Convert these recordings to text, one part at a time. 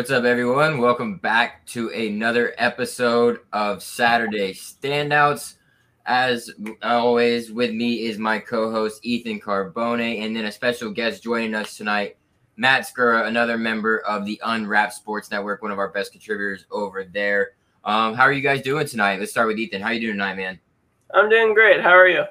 What's up, everyone? Welcome back to another episode of Saturday Standouts. As always, with me is my co host, Ethan Carbone, and then a special guest joining us tonight, Matt Skura, another member of the Unwrapped Sports Network, one of our best contributors over there. Um, how are you guys doing tonight? Let's start with Ethan. How are you doing tonight, man? I'm doing great. How are you?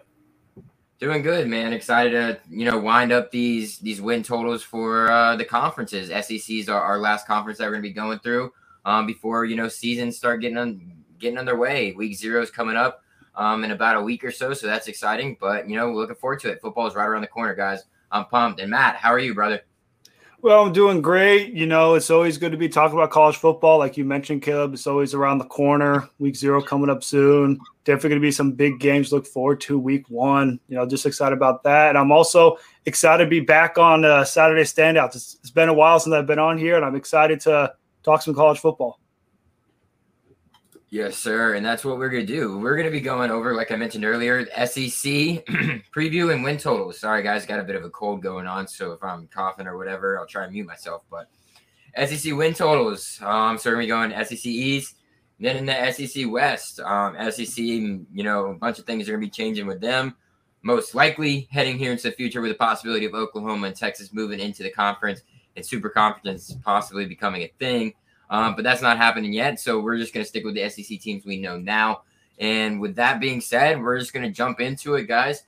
Doing good, man. Excited to you know wind up these these win totals for uh, the conferences. SEC's our, our last conference that we're gonna be going through um, before you know seasons start getting on getting underway. Week zero is coming up um, in about a week or so, so that's exciting. But you know, looking forward to it. Football is right around the corner, guys. I'm pumped. And Matt, how are you, brother? Well, I'm doing great. You know, it's always good to be talking about college football. Like you mentioned, Caleb, it's always around the corner. Week zero coming up soon. Definitely going to be some big games. Look forward to week one. You know, just excited about that. And I'm also excited to be back on uh, Saturday Standouts. It's, it's been a while since I've been on here, and I'm excited to talk some college football. Yes, sir. And that's what we're going to do. We're going to be going over, like I mentioned earlier, SEC preview and win totals. Sorry, guys, got a bit of a cold going on. So if I'm coughing or whatever, I'll try and mute myself. But SEC win totals. Um, so we're going to be going SEC East. Then in the SEC West, um, SEC, you know, a bunch of things are going to be changing with them. Most likely heading here into the future with the possibility of Oklahoma and Texas moving into the conference and super conference possibly becoming a thing. Um, but that's not happening yet. So we're just going to stick with the SEC teams we know now. And with that being said, we're just going to jump into it, guys.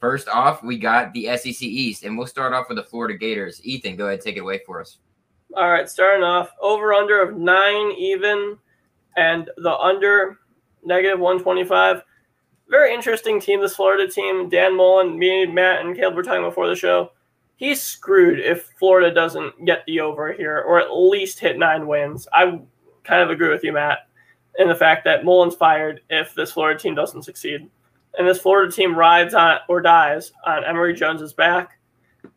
First off, we got the SEC East, and we'll start off with the Florida Gators. Ethan, go ahead, take it away for us. All right, starting off over under of nine even, and the under negative 125. Very interesting team, this Florida team. Dan Mullen, me, Matt, and Caleb were talking before the show he's screwed if Florida doesn't get the over here or at least hit nine wins. I kind of agree with you, Matt, in the fact that Mullen's fired if this Florida team doesn't succeed. And this Florida team rides on or dies on Emory Jones's back.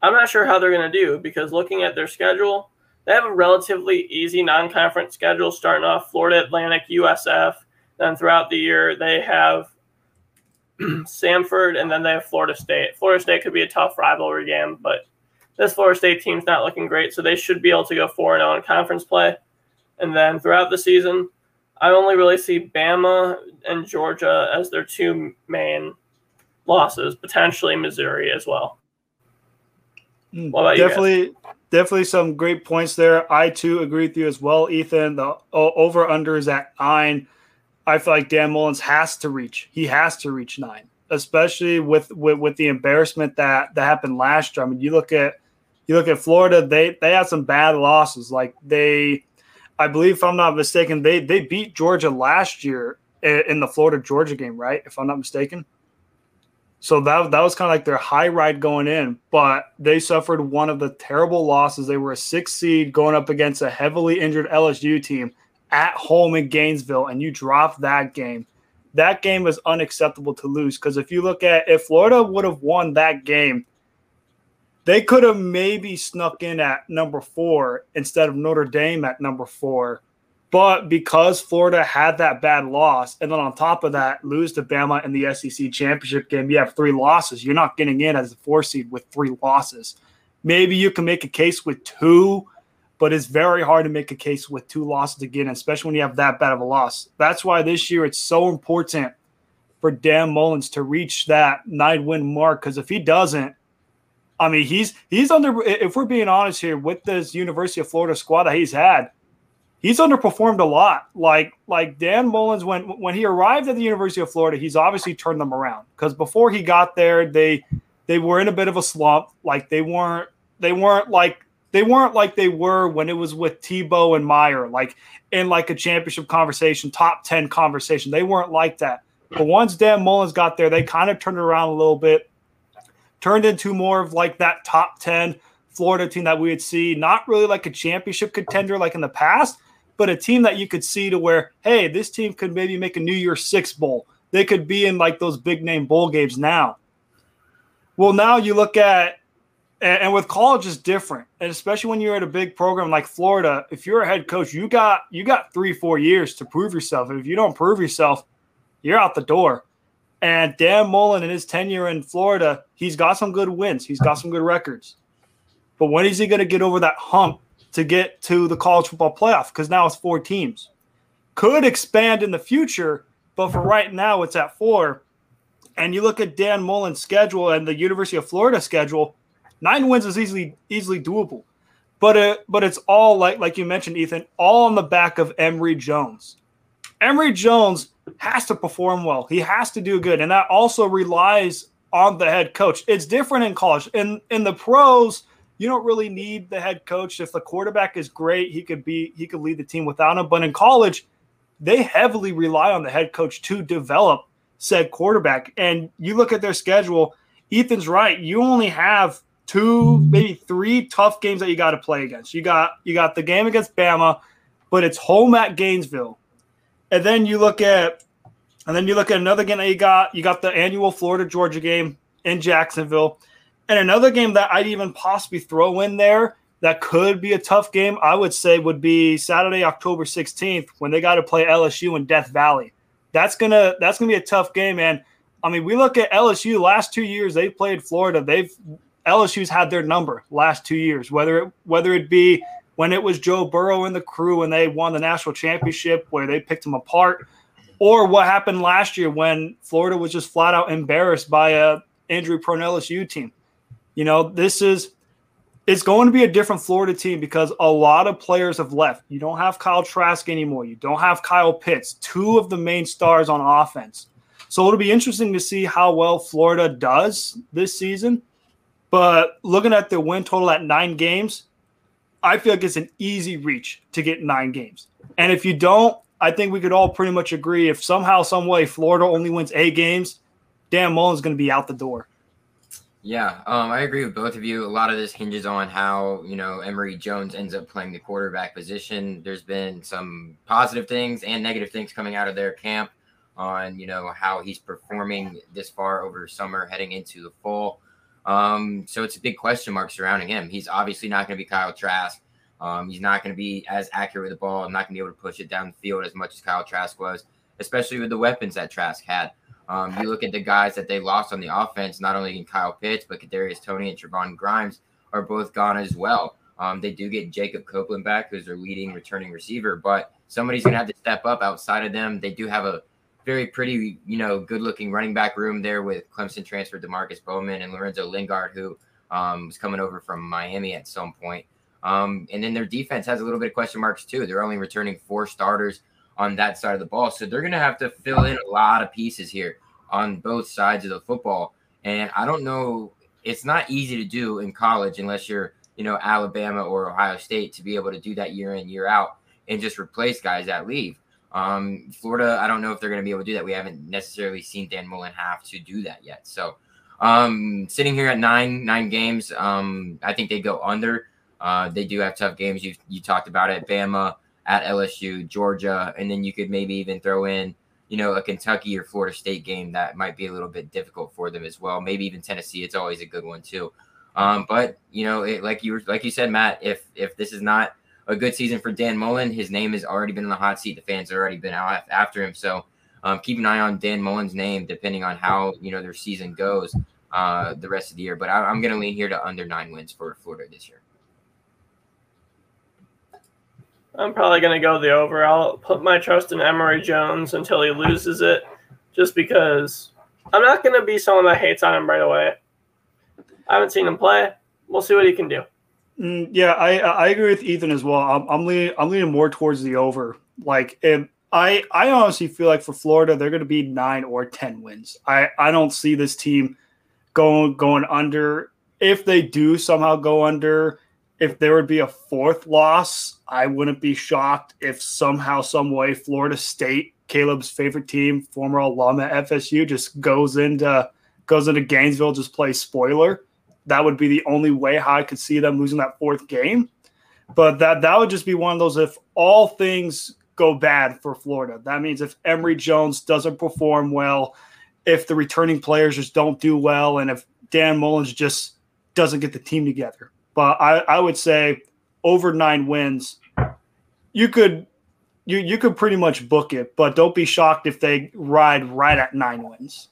I'm not sure how they're going to do because looking at their schedule, they have a relatively easy non conference schedule starting off Florida Atlantic, USF. Then throughout the year, they have Samford, and then they have Florida State. Florida State could be a tough rivalry game, but this Florida State team's not looking great, so they should be able to go 4 0 in conference play. And then throughout the season, I only really see Bama and Georgia as their two main losses, potentially Missouri as well. Hmm, definitely, definitely some great points there. I too agree with you as well, Ethan. The over under is at nine. I feel like Dan Mullins has to reach. He has to reach nine, especially with with, with the embarrassment that that happened last year. I mean, you look at you look at Florida; they they had some bad losses. Like they, I believe, if I'm not mistaken, they they beat Georgia last year in the Florida Georgia game, right? If I'm not mistaken. So that that was kind of like their high ride going in, but they suffered one of the terrible losses. They were a six seed going up against a heavily injured LSU team at home in Gainesville and you drop that game, that game is unacceptable to lose. Because if you look at if Florida would have won that game, they could have maybe snuck in at number four instead of Notre Dame at number four. But because Florida had that bad loss, and then on top of that, lose to Bama in the SEC championship game, you have three losses. You're not getting in as a four seed with three losses. Maybe you can make a case with two but it's very hard to make a case with two losses again, especially when you have that bad of a loss. That's why this year it's so important for Dan Mullins to reach that nine win mark. Because if he doesn't, I mean, he's he's under. If we're being honest here, with this University of Florida squad that he's had, he's underperformed a lot. Like like Dan Mullins, when when he arrived at the University of Florida, he's obviously turned them around. Because before he got there, they they were in a bit of a slump. Like they weren't they weren't like they weren't like they were when it was with Tebow and Meyer, like in like a championship conversation, top 10 conversation. They weren't like that. But once Dan Mullins got there, they kind of turned around a little bit, turned into more of like that top 10 Florida team that we would see, not really like a championship contender like in the past, but a team that you could see to where, hey, this team could maybe make a New Year's Six bowl. They could be in like those big name bowl games now. Well, now you look at and, with college is different, and especially when you're at a big program like Florida. If you're a head coach, you got you got three four years to prove yourself, and if you don't prove yourself, you're out the door. And Dan Mullen in his tenure in Florida, he's got some good wins, he's got some good records, but when is he going to get over that hump to get to the college football playoff because now it's four teams. Could expand in the future, but for right now, it's at four. And you look at Dan Mullen's schedule and the University of Florida schedule, nine wins is easily easily doable. But uh, but it's all like like you mentioned, Ethan, all on the back of Emory Jones. Emory Jones has to perform well. He has to do good, and that also relies on the head coach. It's different in college. In in the pros, you don't really need the head coach. If the quarterback is great, he could be he could lead the team without him. But in college, they heavily rely on the head coach to develop said quarterback. And you look at their schedule, Ethan's right. You only have two, maybe three tough games that you got to play against. You got you got the game against Bama, but it's home at Gainesville. And then you look at and then you look at another game that you got. You got the annual Florida Georgia game in Jacksonville. And another game that I'd even possibly throw in there that could be a tough game, I would say would be Saturday, October 16th, when they got to play LSU in Death Valley. That's gonna that's gonna be a tough game, man. I mean, we look at LSU last two years, they played Florida. They've LSU's had their number last two years, whether it whether it be when it was Joe Burrow and the crew and they won the national championship where they picked them apart, or what happened last year when Florida was just flat out embarrassed by a injury prone LSU team. You know, this is it's going to be a different Florida team because a lot of players have left. You don't have Kyle Trask anymore. You don't have Kyle Pitts, two of the main stars on offense. So it'll be interesting to see how well Florida does this season. But looking at the win total at nine games, I feel like it's an easy reach to get nine games. And if you don't, I think we could all pretty much agree if somehow, some way, Florida only wins eight games, Dan Mullen's going to be out the door. Yeah, um, I agree with both of you. A lot of this hinges on how you know Emory Jones ends up playing the quarterback position. There's been some positive things and negative things coming out of their camp on you know how he's performing this far over summer, heading into the fall. Um, so it's a big question mark surrounding him. He's obviously not going to be Kyle Trask. Um, he's not going to be as accurate with the ball. not going to be able to push it down the field as much as Kyle Trask was, especially with the weapons that Trask had. Um, you look at the guys that they lost on the offense, not only in Kyle Pitts, but Kadarius Toney and Trevon Grimes are both gone as well. Um, they do get Jacob Copeland back, who's their leading returning receiver, but somebody's going to have to step up outside of them. They do have a very pretty, you know, good looking running back room there with Clemson transfer Demarkcus Bowman and Lorenzo Lingard, who um, was coming over from Miami at some point. Um, and then their defense has a little bit of question marks too. They're only returning four starters on that side of the ball. So they're going to have to fill in a lot of pieces here on both sides of the football. And I don't know, it's not easy to do in college unless you're, you know, Alabama or Ohio State to be able to do that year in, year out and just replace guys that leave. Um, Florida, I don't know if they're going to be able to do that. We haven't necessarily seen Dan Mullen have to do that yet. So, um, sitting here at nine nine games, um, I think they go under. Uh, they do have tough games. You you talked about it, Bama at LSU, Georgia, and then you could maybe even throw in, you know, a Kentucky or Florida State game that might be a little bit difficult for them as well. Maybe even Tennessee. It's always a good one too. Um, but you know, it, like you were, like you said, Matt, if if this is not a good season for Dan Mullen, his name has already been in the hot seat. The fans have already been out after him. So um, keep an eye on Dan Mullen's name, depending on how you know their season goes uh, the rest of the year. But I, I'm going to lean here to under nine wins for Florida this year. I'm probably going to go the over. I'll put my trust in Emory Jones until he loses it, just because I'm not going to be someone that hates on him right away. I haven't seen him play. We'll see what he can do. Mm, yeah, I I agree with Ethan as well. I'm, I'm leaning I'm leaning more towards the over. Like, I I honestly feel like for Florida they're going to be nine or ten wins. I I don't see this team going going under. If they do somehow go under, if there would be a fourth loss, I wouldn't be shocked if somehow, some way, Florida State, Caleb's favorite team, former alum at FSU, just goes into goes into Gainesville, just plays spoiler. That would be the only way how I could see them losing that fourth game. But that that would just be one of those if all things go bad for Florida. That means if Emory Jones doesn't perform well, if the returning players just don't do well, and if Dan Mullins just doesn't get the team together but I, I would say over nine wins, you could you you could pretty much book it, but don't be shocked if they ride right at nine wins.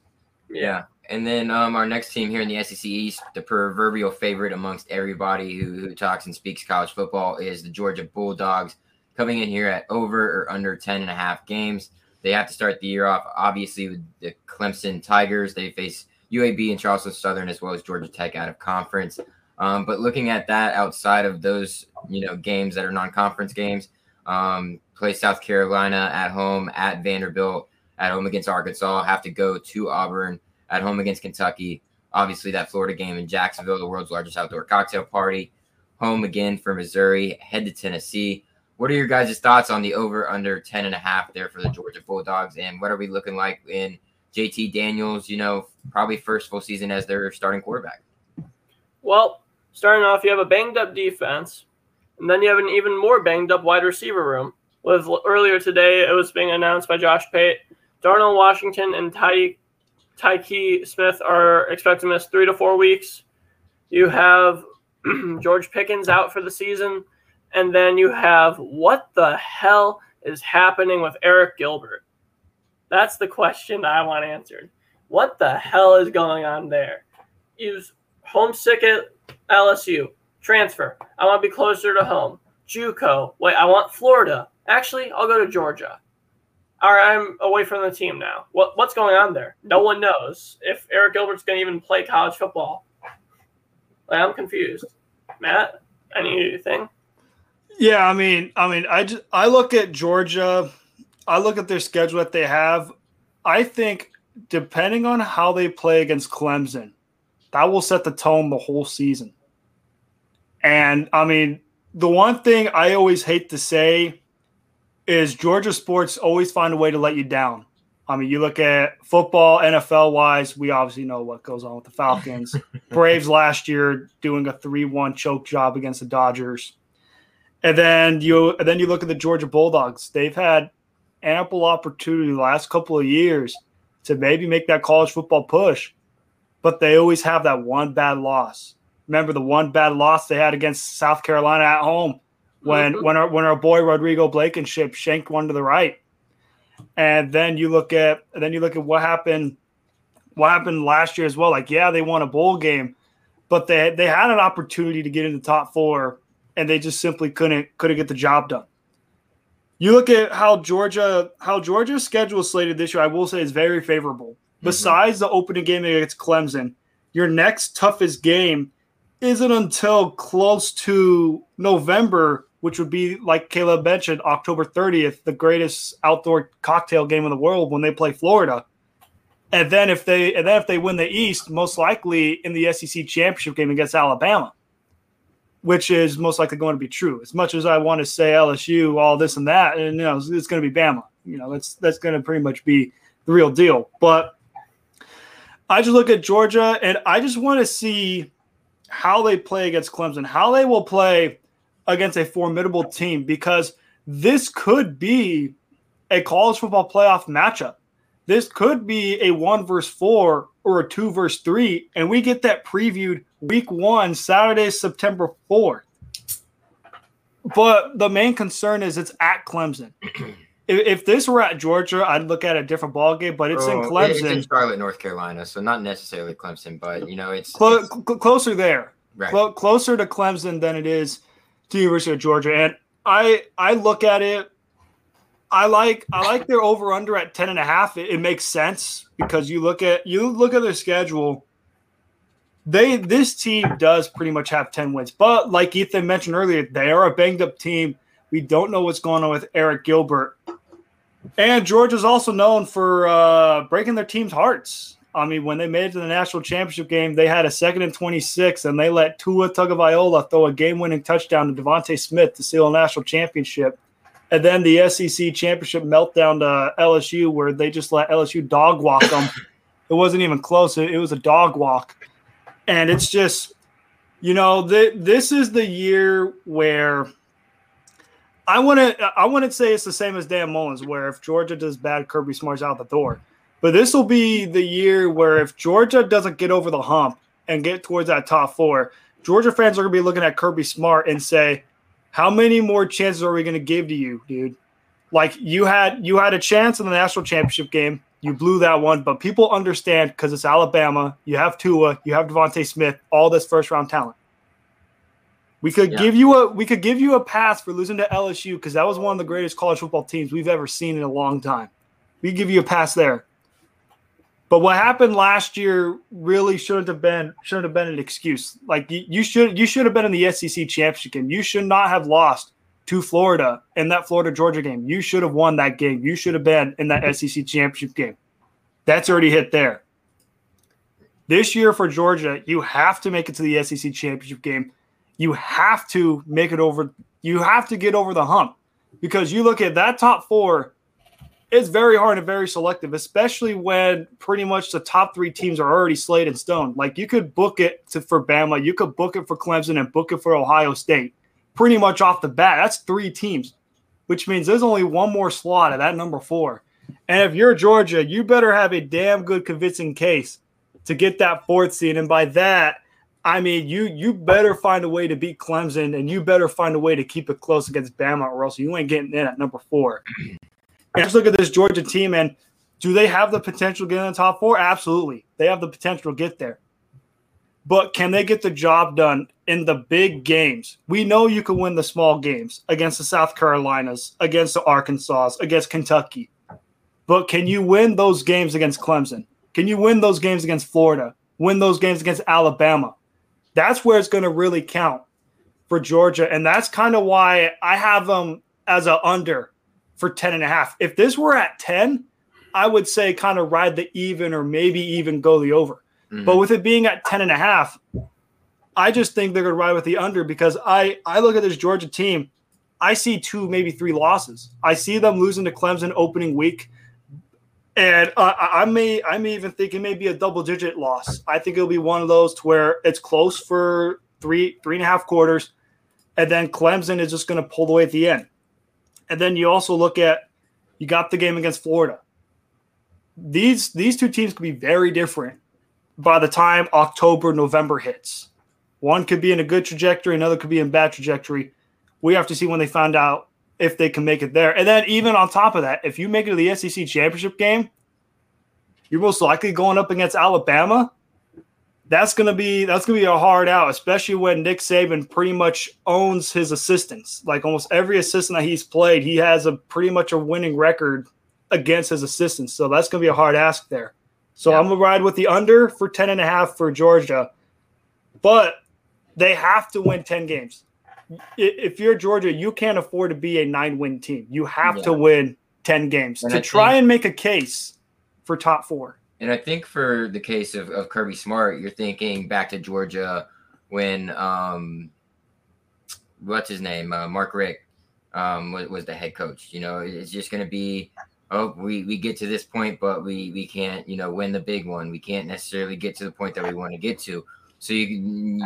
Yeah, And then um, our next team here in the SEC East, the proverbial favorite amongst everybody who, who talks and speaks college football, is the Georgia Bulldogs, coming in here at over or under 10 and a half games. They have to start the year off, obviously, with the Clemson Tigers. They face UAB and Charleston Southern as well as Georgia Tech out of conference. Um, but looking at that outside of those, you know, games that are non-conference games, um, play South Carolina at home, at Vanderbilt, at home against Arkansas, have to go to Auburn, at home against Kentucky. Obviously, that Florida game in Jacksonville, the world's largest outdoor cocktail party. Home again for Missouri, head to Tennessee. What are your guys' thoughts on the over under 10 and a half there for the Georgia Bulldogs? And what are we looking like in JT Daniels, you know, probably first full season as their starting quarterback? Well, starting off, you have a banged up defense, and then you have an even more banged up wide receiver room. With earlier today, it was being announced by Josh Pate, Darnell Washington and Ty Tykee Smith are expected to miss three to four weeks. You have George Pickens out for the season, and then you have what the hell is happening with Arik Gilbert? That's the question I want answered. What the hell is going on there? He's homesick at LSU. Transfer. I want to be closer to home. JUCO. Wait, I want Florida. Actually, I'll go to Georgia. All right, I'm away from the team now. What what's going on there? No one knows if Arik Gilbert's going to even play college football. Like, I'm confused. Matt, anything? Yeah, I mean, I mean, I just I look at Georgia. I look at their schedule that they have. I think depending on how they play against Clemson, that will set the tone the whole season. And I mean, the one thing I always hate to say is Georgia sports always find a way to let you down. I mean, you look at football, NFL wise, we obviously know what goes on with the Falcons. Braves last year doing a 3 1 choke job against the Dodgers. And then you and then you look at the Georgia Bulldogs. They've had ample opportunity the last couple of years to maybe make that college football push, but they always have that one bad loss. Remember the one bad loss they had against South Carolina at home when mm-hmm. when our when our boy Rodrigo Blankenship shanked one to the right. And then you look at then you look at what happened what happened last year as well. Like, yeah, they won a bowl game, but they they had an opportunity to get in the top four and they just simply couldn't couldn't get the job done. You look at how Georgia how Georgia's schedule is slated this year. I will say is very favorable. Mm-hmm. Besides the opening game against Clemson, your next toughest game isn't until close to November, which would be like Caleb mentioned, October 30th, the greatest outdoor cocktail game in the world when they play Florida. And then if they and then if they win the East, most likely in the SEC championship game against Alabama which is most likely going to be true. As much as I want to say LSU, all this and that, and you know, it's, it's going to be Bama. You know, that's that's going to pretty much be the real deal. But I just look at Georgia, and I just want to see how they play against Clemson, how they will play against a formidable team, because this could be a college football playoff matchup. This could be a one versus four or a two versus three, and we get that previewed week one, Saturday, September 4th. But the main concern is it's at Clemson. if, if, this were at Georgia, I'd look at a different ball game, but it's oh, in Clemson. It's in Charlotte, North Carolina, so not necessarily Clemson, but you know, it's, Cl- it's... Cl- closer there. Right. Cl- closer to Clemson than it is to University of Georgia. And I I look at it I like I like their over under at 10 and a half. It, it makes sense because you look at you look at their schedule. They this team does pretty much have 10 wins. But like Ethan mentioned earlier, they are a banged up team. We don't know what's going on with Arik Gilbert. And Georgia's also known for uh, breaking their team's hearts. I mean, when they made it to the national championship game, they had a second and 26, and they let Tua Tagovailoa throw a game-winning touchdown to DeVonta Smith to seal a national championship and then the SEC championship meltdown to LSU, where they just let LSU dog walk them. it wasn't even close. It, was a dog walk, and it's just, you know, th- this is the year where I want to. I wouldn't say it's the same as Dan Mullins, where if Georgia does bad, Kirby Smart's out the door. But this will be the year where if Georgia doesn't get over the hump and get towards that top four, Georgia fans are going to be looking at Kirby Smart and say, how many more chances are we going to give to you, dude? Like you had you had a chance in the national championship game. You blew that one, but people understand because it's Alabama. You have Tua, you have DeVonta Smith, all this first round talent. We could yeah. give you a we could give you a pass for losing to LSU because that was one of the greatest college football teams we've ever seen in a long time. We give you a pass there. But what happened last year really shouldn't have been shouldn't have been an excuse. Like you, you should you should have been in the SEC championship game. You should not have lost to Florida in that Florida Georgia game. You should have won that game. You should have been in that SEC championship game. That's already hit there. This year for Georgia, you have to make it to the SEC championship game. You have to make it over. You have to get over the hump because you look at that top four, it's very hard and very selective, especially when pretty much the top three teams are already slayed in stone. Like you could book it to, for Bama, you could book it for Clemson, and book it for Ohio State pretty much off the bat. That's three teams, which means there's only one more slot at that number four. And if you're Georgia, you better have a damn good convincing case to get that fourth seed. And by that, I mean you you better find a way to beat Clemson and you better find a way to keep it close against Bama, or else you ain't getting in at number four. And just look at this Georgia team, and do they have the potential to get in the top four? Absolutely. They have the potential to get there. But can they get the job done in the big games? We know you can win the small games against the South Carolinas, against the Arkansas, against Kentucky. But can you win those games against Clemson? Can you win those games against Florida? Win those games against Alabama? That's where it's going to really count for Georgia. And that's kind of why I have them as a under for 10 and a half. If this were at 10, I would say kind of ride the even or maybe even go the over. Mm-hmm. But with it being at 10 and a half, I just think they're going to ride with the under because I, I look at this Georgia team. I see two, maybe three losses. I see them losing to Clemson opening week. And uh, I may, I may even think it may be a double-digit loss. I think it'll be one of those to where it's close for three, three and a half quarters, and then Clemson is just going to pull away at the end. And then you also look at, you got the game against Florida. These these two teams could be very different by the time October, November hits. One could be in a good trajectory, another could be in bad trajectory. We have to see when they find out if they can make it there. And then even on top of that, if you make it to the SEC championship game, you're most likely going up against Alabama. That's gonna be that's gonna be a hard out, especially when Nick Saban pretty much owns his assistants. Like almost every assistant that he's played, he has a pretty much a winning record against his assistants. So that's gonna be a hard ask there. So yeah. I'm gonna ride with the under for 10 and a half for Georgia. But they have to win 10 games. If you're Georgia, you can't afford to be a nine win team. You have yeah. to win 10 games and to try and make a case for top four. And I think for the case of, of Kirby Smart, you're thinking back to Georgia when um what's his name? Uh, Mark Richt um was, was the head coach. You know, it's just gonna be oh, we, we get to this point, but we we can't, you know, win the big one. We can't necessarily get to the point that we want to get to. So you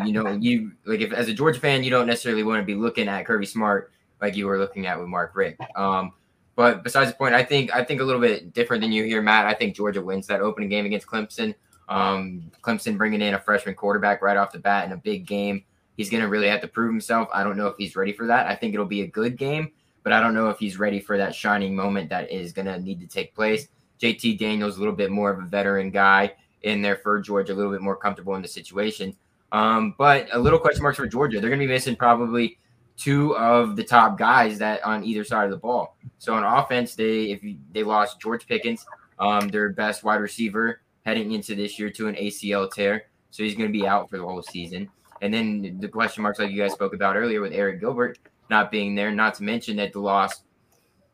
you know you like if as a Georgia fan, you don't necessarily want to be looking at Kirby Smart like you were looking at with Mark Richt. Um, but besides the point, I think I think a little bit different than you here, Matt. I think Georgia wins that opening game against Clemson. Um, Clemson bringing in a freshman quarterback right off the bat in a big game. He's going to really have to prove himself. I don't know if he's ready for that. I think it'll be a good game but I don't know if he's ready for that shining moment that is going to need to take place. JT Daniels, a little bit more of a veteran guy in there for Georgia, a little bit more comfortable in the situation. Um, but a little question marks for Georgia. They're going to be missing probably two of the top guys that on either side of the ball. So on offense, they if you, they lost George Pickens, um, their best wide receiver heading into this year to an ACL tear, so he's going to be out for the whole season. And then the question marks, like you guys spoke about earlier, with Arik Gilbert, not being there. Not to mention that they lost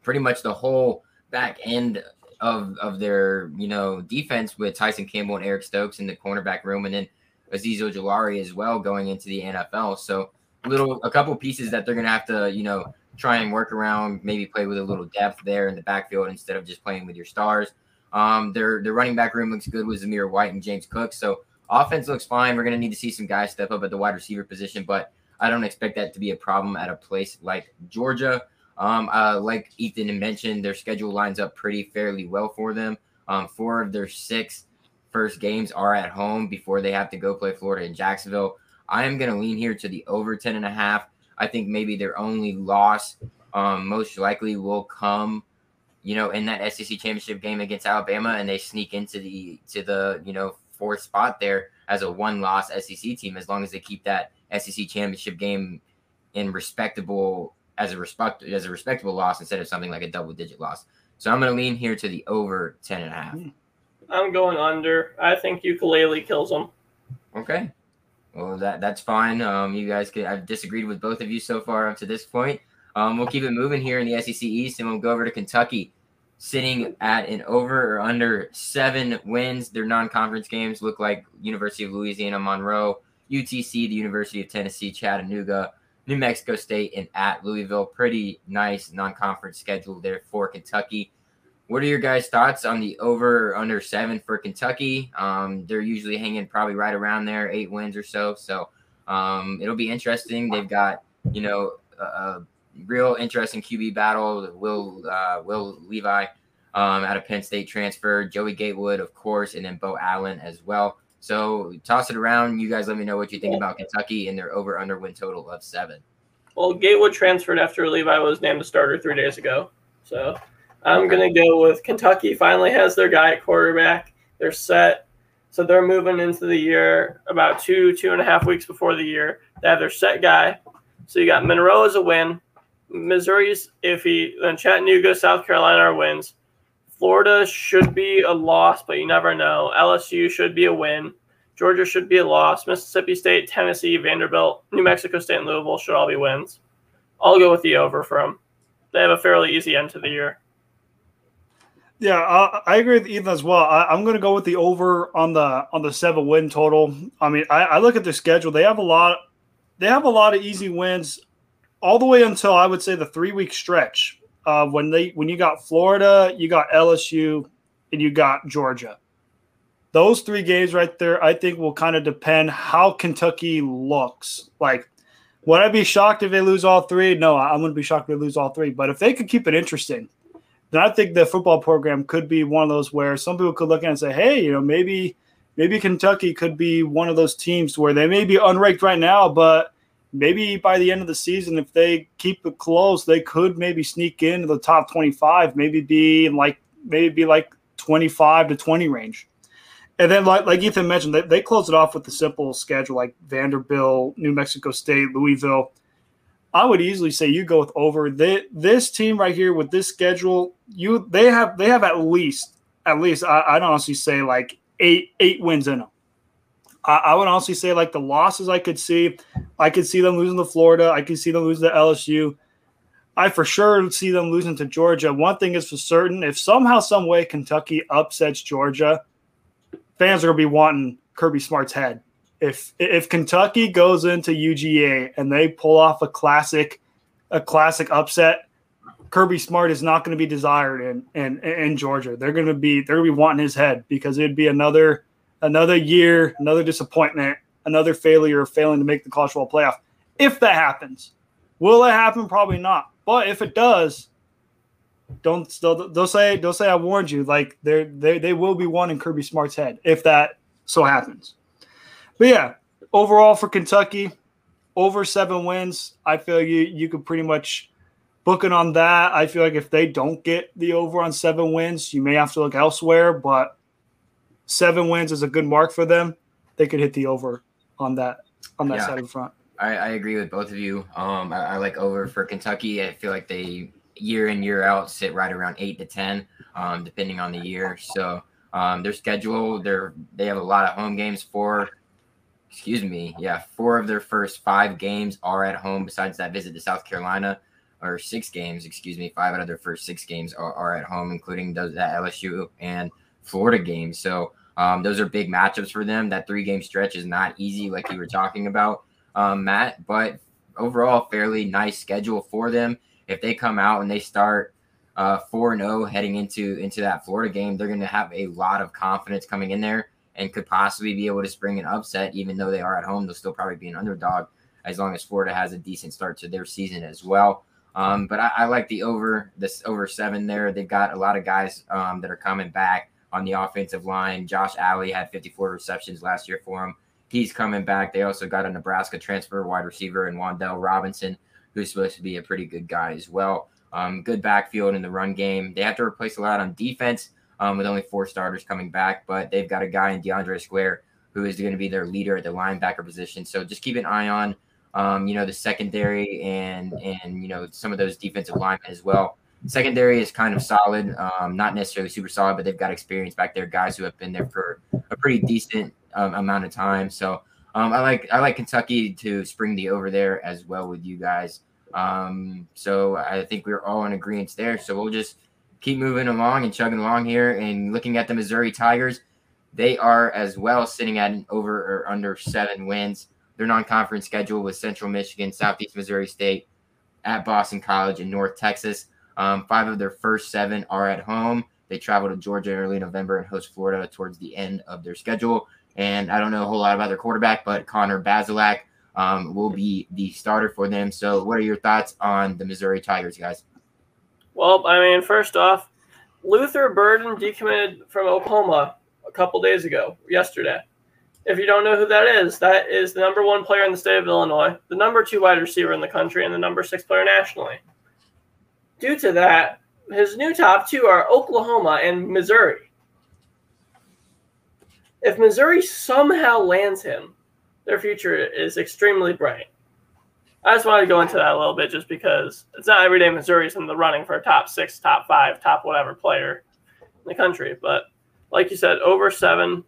pretty much the whole back end of of their you know defense with Tyson Campbell and Eric Stokes in the cornerback room, and then Azeez Ojulari as well going into the NFL. So little a couple pieces that they're gonna have to you know try and work around, maybe play with a little depth there in the backfield instead of just playing with your stars. Um, their their running back room looks good with Zamir White and James Cook. So offense looks fine. We're gonna need to see some guys step up at the wide receiver position, but I don't expect that to be a problem at a place like Georgia. Um, uh, like Ethan mentioned, their schedule lines up pretty fairly well for them. Um, four of their six first games are at home before they have to go play Florida and Jacksonville. I am going to lean here to the over 10 and a half. I think maybe their only loss um, most likely will come, you know, in that SEC championship game against Alabama, and they sneak into the to the you know fourth spot there as a one loss SEC team, as long as they keep that SEC championship game in respectable as a respect as a respectable loss instead of something like a double digit loss. So I'm going to lean here to the over 10 and a half. Hmm. I'm going under. I think Uiagalelei kills them. Okay. Well, that that's fine. Um, you guys could, I've disagreed with both of you so far up to this point. Um, we'll keep it moving here in the SEC East, and we'll go over to Kentucky, sitting at an over or under seven wins. Their non-conference games look like University of Louisiana Monroe, UTC, the University of Tennessee Chattanooga, New Mexico State, and at Louisville. Pretty nice non-conference schedule there for Kentucky. What are your guys' thoughts on the over under seven for Kentucky? Um, they're usually hanging probably right around there, eight wins or so. So um, it'll be interesting. They've got you know a, a real interesting QB battle. Will uh, Will Levis um, out of Penn State transfer, Joey Gatewood, of course, and then Beau Allen as well. So toss it around. You guys let me know what you think about Kentucky and their over under win total of seven. Well, Gatewood transferred after Levis was named a starter three days ago. So I'm going to go with Kentucky finally has their guy at quarterback. They're set. So they're moving into the year about two, two and a half weeks before the year. They have their set guy. So you got Monroe as a win. Missouri's iffy. Then Chattanooga, South Carolina are wins. Florida should be a loss, but you never know. LSU should be a win. Georgia should be a loss. Mississippi State, Tennessee, Vanderbilt, New Mexico State, and Louisville should all be wins. I'll go with the over from. They have a fairly easy end to the year. Yeah, I, I agree with Ethan as well. I, am going to go with the over on the on the seven win total. I mean, I, I look at their schedule; they have a lot. They have a lot of easy wins, all the way until I would say the three week stretch uh, when they when you got Florida, you got LSU, and you got Georgia. Those three games right there, I think, will kind of depend how Kentucky looks. Like, would I be shocked if they lose all three? No, I'm going to be shocked if they lose all three. But if they could keep it interesting, then I think the football program could be one of those where some people could look at and say, hey, you know, maybe maybe Kentucky could be one of those teams where they may be unranked right now, but maybe by the end of the season, if they keep it close, they could maybe sneak into the top 25, maybe be like maybe be like 25 to 20 range. And then, like, like Ethan mentioned, they, they close it off with the simple schedule like Vanderbilt, New Mexico State, Louisville. I would easily say you go with over. This team right here with this schedule, you they have they have at least at least I, I'd honestly say like eight eight wins in them. I, I, would honestly say like the losses I could see, I could see them losing to Florida. I could see them losing to LSU. I for sure see them losing to Georgia. One thing is for certain: if somehow, some way, Kentucky upsets Georgia, fans are gonna be wanting Kirby Smart's head. If if Kentucky goes into UGA and they pull off a classic, a classic upset, Kirby Smart is not going to be desired in, in in Georgia. They're going to be they're going to be wanting his head because it'd be another another year, another disappointment, another failure of failing to make the college football playoff. If that happens, will it happen? Probably not. But if it does, don't they'll say they'll say I warned you. Like they they they will be one in Kirby Smart's head if that so happens. But yeah, overall for Kentucky, over seven wins. I feel you you could pretty much book it on that. I feel like if they don't get the over on seven wins, you may have to look elsewhere. But seven wins is a good mark for them. They could hit the over on that on that yeah, side of the front. I, I agree with both of you. Um, I, I, like over for Kentucky. I feel like they year in year out sit right around eight to ten, um, depending on the year. So um, their schedule, they're they have a lot of home games. Four, excuse me, yeah, four of their first five games are at home. Besides that visit to South Carolina, or six games, excuse me, five out of their first six games are, are at home, including those at LSU and Florida game. So um, those are big matchups for them. That three game stretch is not easy, like you were talking about, um, Matt. But overall, fairly nice schedule for them. If they come out and they start uh, four and zero oh heading into into that Florida game, they're going to have a lot of confidence coming in there and could possibly be able to spring an upset. Even though they are at home, they'll still probably be an underdog as long as Florida has a decent start to their season as well. Um, but I, I, like the over this over seven there. They've got a lot of guys um, that are coming back on the offensive line. Josh Ali had 54 receptions last year for him. He's coming back. They also got a Nebraska transfer wide receiver and Wan'Dale Robinson who's supposed to be a pretty good guy as well. Um, good backfield in the run game. They have to replace a lot on defense um, with only four starters coming back, but they've got a guy in DeAndre Square who is going to be their leader at the linebacker position. So just keep an eye on, um, you know, the secondary and and you know some of those defensive linemen as well. Secondary is kind of solid, um, not necessarily super solid, but they've got experience back there, guys who have been there for a pretty decent um, amount of time. So um, I like I like Kentucky to spring the over there as well with you guys. Um, so I think we're all in agreement there. So we'll just keep moving along and chugging along here and looking at the Missouri Tigers. They are as well sitting at an over or under seven wins. Their non-conference schedule with Central Michigan, Southeast Missouri State, at Boston College, and North Texas. Um, five of their first seven are at home. They travel to Georgia in early November and host Florida towards the end of their schedule. And I don't know a whole lot about their quarterback, but Connor Bazelak um, will be the starter for them. So, what are your thoughts on the Missouri Tigers, guys? Well, I mean, first off, Luther Burden decommitted from Oklahoma a couple days ago, yesterday. If you don't know who that is, that is the number one player in the state of Illinois, the number two wide receiver in the country, and the number six player nationally. Due to that, his new top two are Oklahoma and Missouri. If Missouri somehow lands him, their future is extremely bright. I just wanted to go into that a little bit just because it's not every day Missouri's in the running for a top six, top five, top whatever player in the country. But like you said, over seven,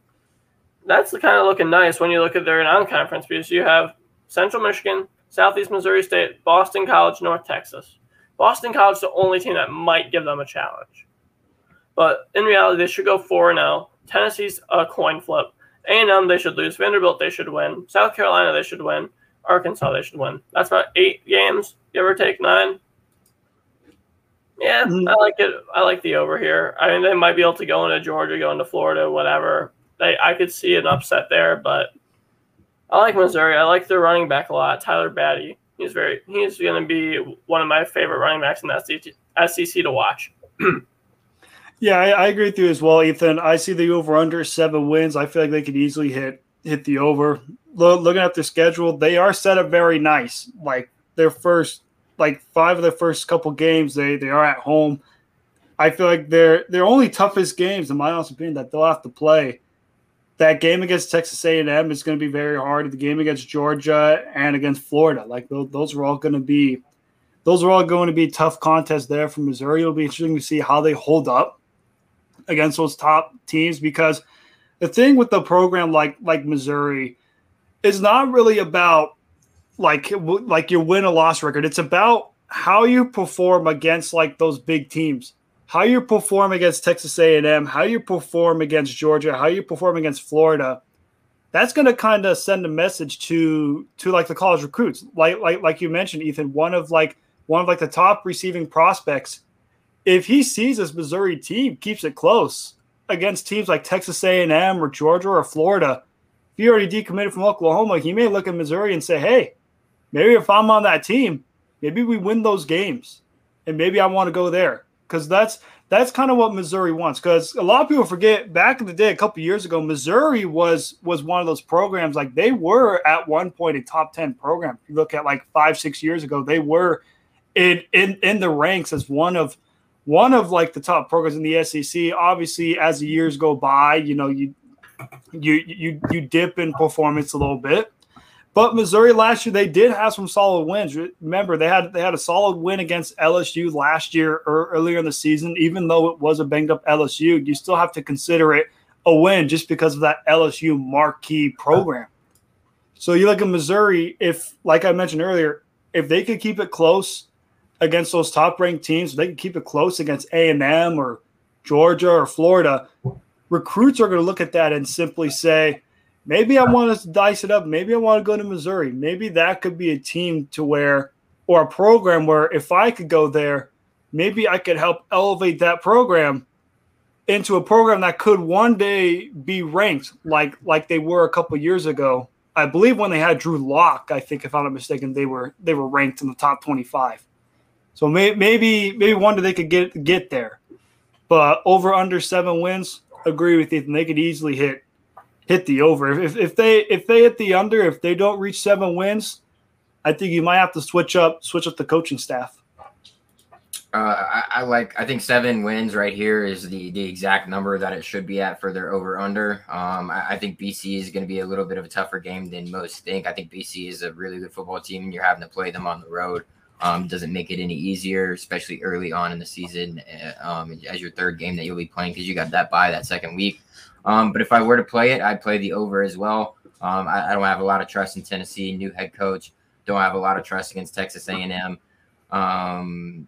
that's the kind of looking nice when you look at their non conference because you have Central Michigan, Southeast Missouri State, Boston College, North Texas. Boston College is the only team that might give them a challenge. But in reality, they should go 4 0. Tennessee's a coin flip. A&M, they should lose. Vanderbilt, they should win. South Carolina, they should win. Arkansas, they should win. That's about eight games, give or take nine. Yeah, mm-hmm. I like it. I like the over here. I mean, they might be able to go into Georgia, go into Florida, whatever. They, I could see an upset there, but I like Missouri. I like their running back a lot, Tyler Badie. He's very. He's going to be one of my favorite running backs in the SEC to watch. Yeah, I, I, agree with you as well, Ethan. I see the over under seven wins. I feel like they could easily hit hit the over. Lo- looking at their schedule, they are set up very nice. Like their first, like five of their first couple games, they they are at home. I feel like their their only toughest games, in my honest opinion, that they'll have to play. That game against Texas A&M is going to be very hard. The game against Georgia and against Florida, like those, those are all going to be, those are all going to be tough contests there for Missouri. It'll be interesting to see how they hold up against those top teams because the thing with the program like like Missouri is not really about like like your win or loss record. It's about how you perform against like those big teams. How you perform against Texas A&M, how you perform against Georgia, how you perform against Florida. That's going to kind of send a message to to like the college recruits. Like like like you mentioned Ethan, one of like one of like the top receiving prospects if he sees this Missouri team keeps it close against teams like Texas A&M or Georgia or Florida, if he already decommitted from Oklahoma, he may look at Missouri and say, "Hey, maybe if I'm on that team, maybe we win those games, and maybe I want to go there." Because that's that's kind of what Missouri wants. Because a lot of people forget back in the day, a couple years ago, Missouri was was one of those programs. Like they were at one point a top ten program. If you look at like five six years ago, they were in in in the ranks as one of one of like the top programs in the SEC. Obviously, as the years go by, you know you you you you dip in performance a little bit. But Missouri last year they did have some solid wins. Remember they had they had a solid win against LSU last year or earlier in the season. Even though it was a banged up LSU, you still have to consider it a win just because of that LSU marquee program. So you look at Missouri. If like I mentioned earlier, if they could keep it close against those top ranked teams, they can keep it close against A and M or Georgia or Florida. Recruits are going to look at that and simply say, maybe I want to dice it up. Maybe I want to go to Missouri. Maybe that could be a team to where, or a program where if I could go there, maybe I could help elevate that program into a program that could one day be ranked like like they were a couple years ago. I believe when they had Drew Lock, I think if I'm not mistaken, they were they were ranked in the top 25. So may, maybe maybe one day they could get get there, but over under seven wins. Agree with Ethan. They could easily hit hit the over. If, if they if they hit the under, if they don't reach seven wins, I think you might have to switch up switch up the coaching staff. Uh, I, I, like. I think seven wins right here is the the exact number that it should be at for their over under. Um, I, I, think BC is going to be a little bit of a tougher game than most think. I think BC is a really good football team, and you're having to play them on the road. Um, doesn't make it any easier, especially early on in the season, uh, um, as your third game that you'll be playing because you got that by that second week. Um, but if I were to play it, I'd play the over as well. Um, I, I, don't have a lot of trust in Tennessee, new head coach. Don't have a lot of trust against Texas A&M. Um,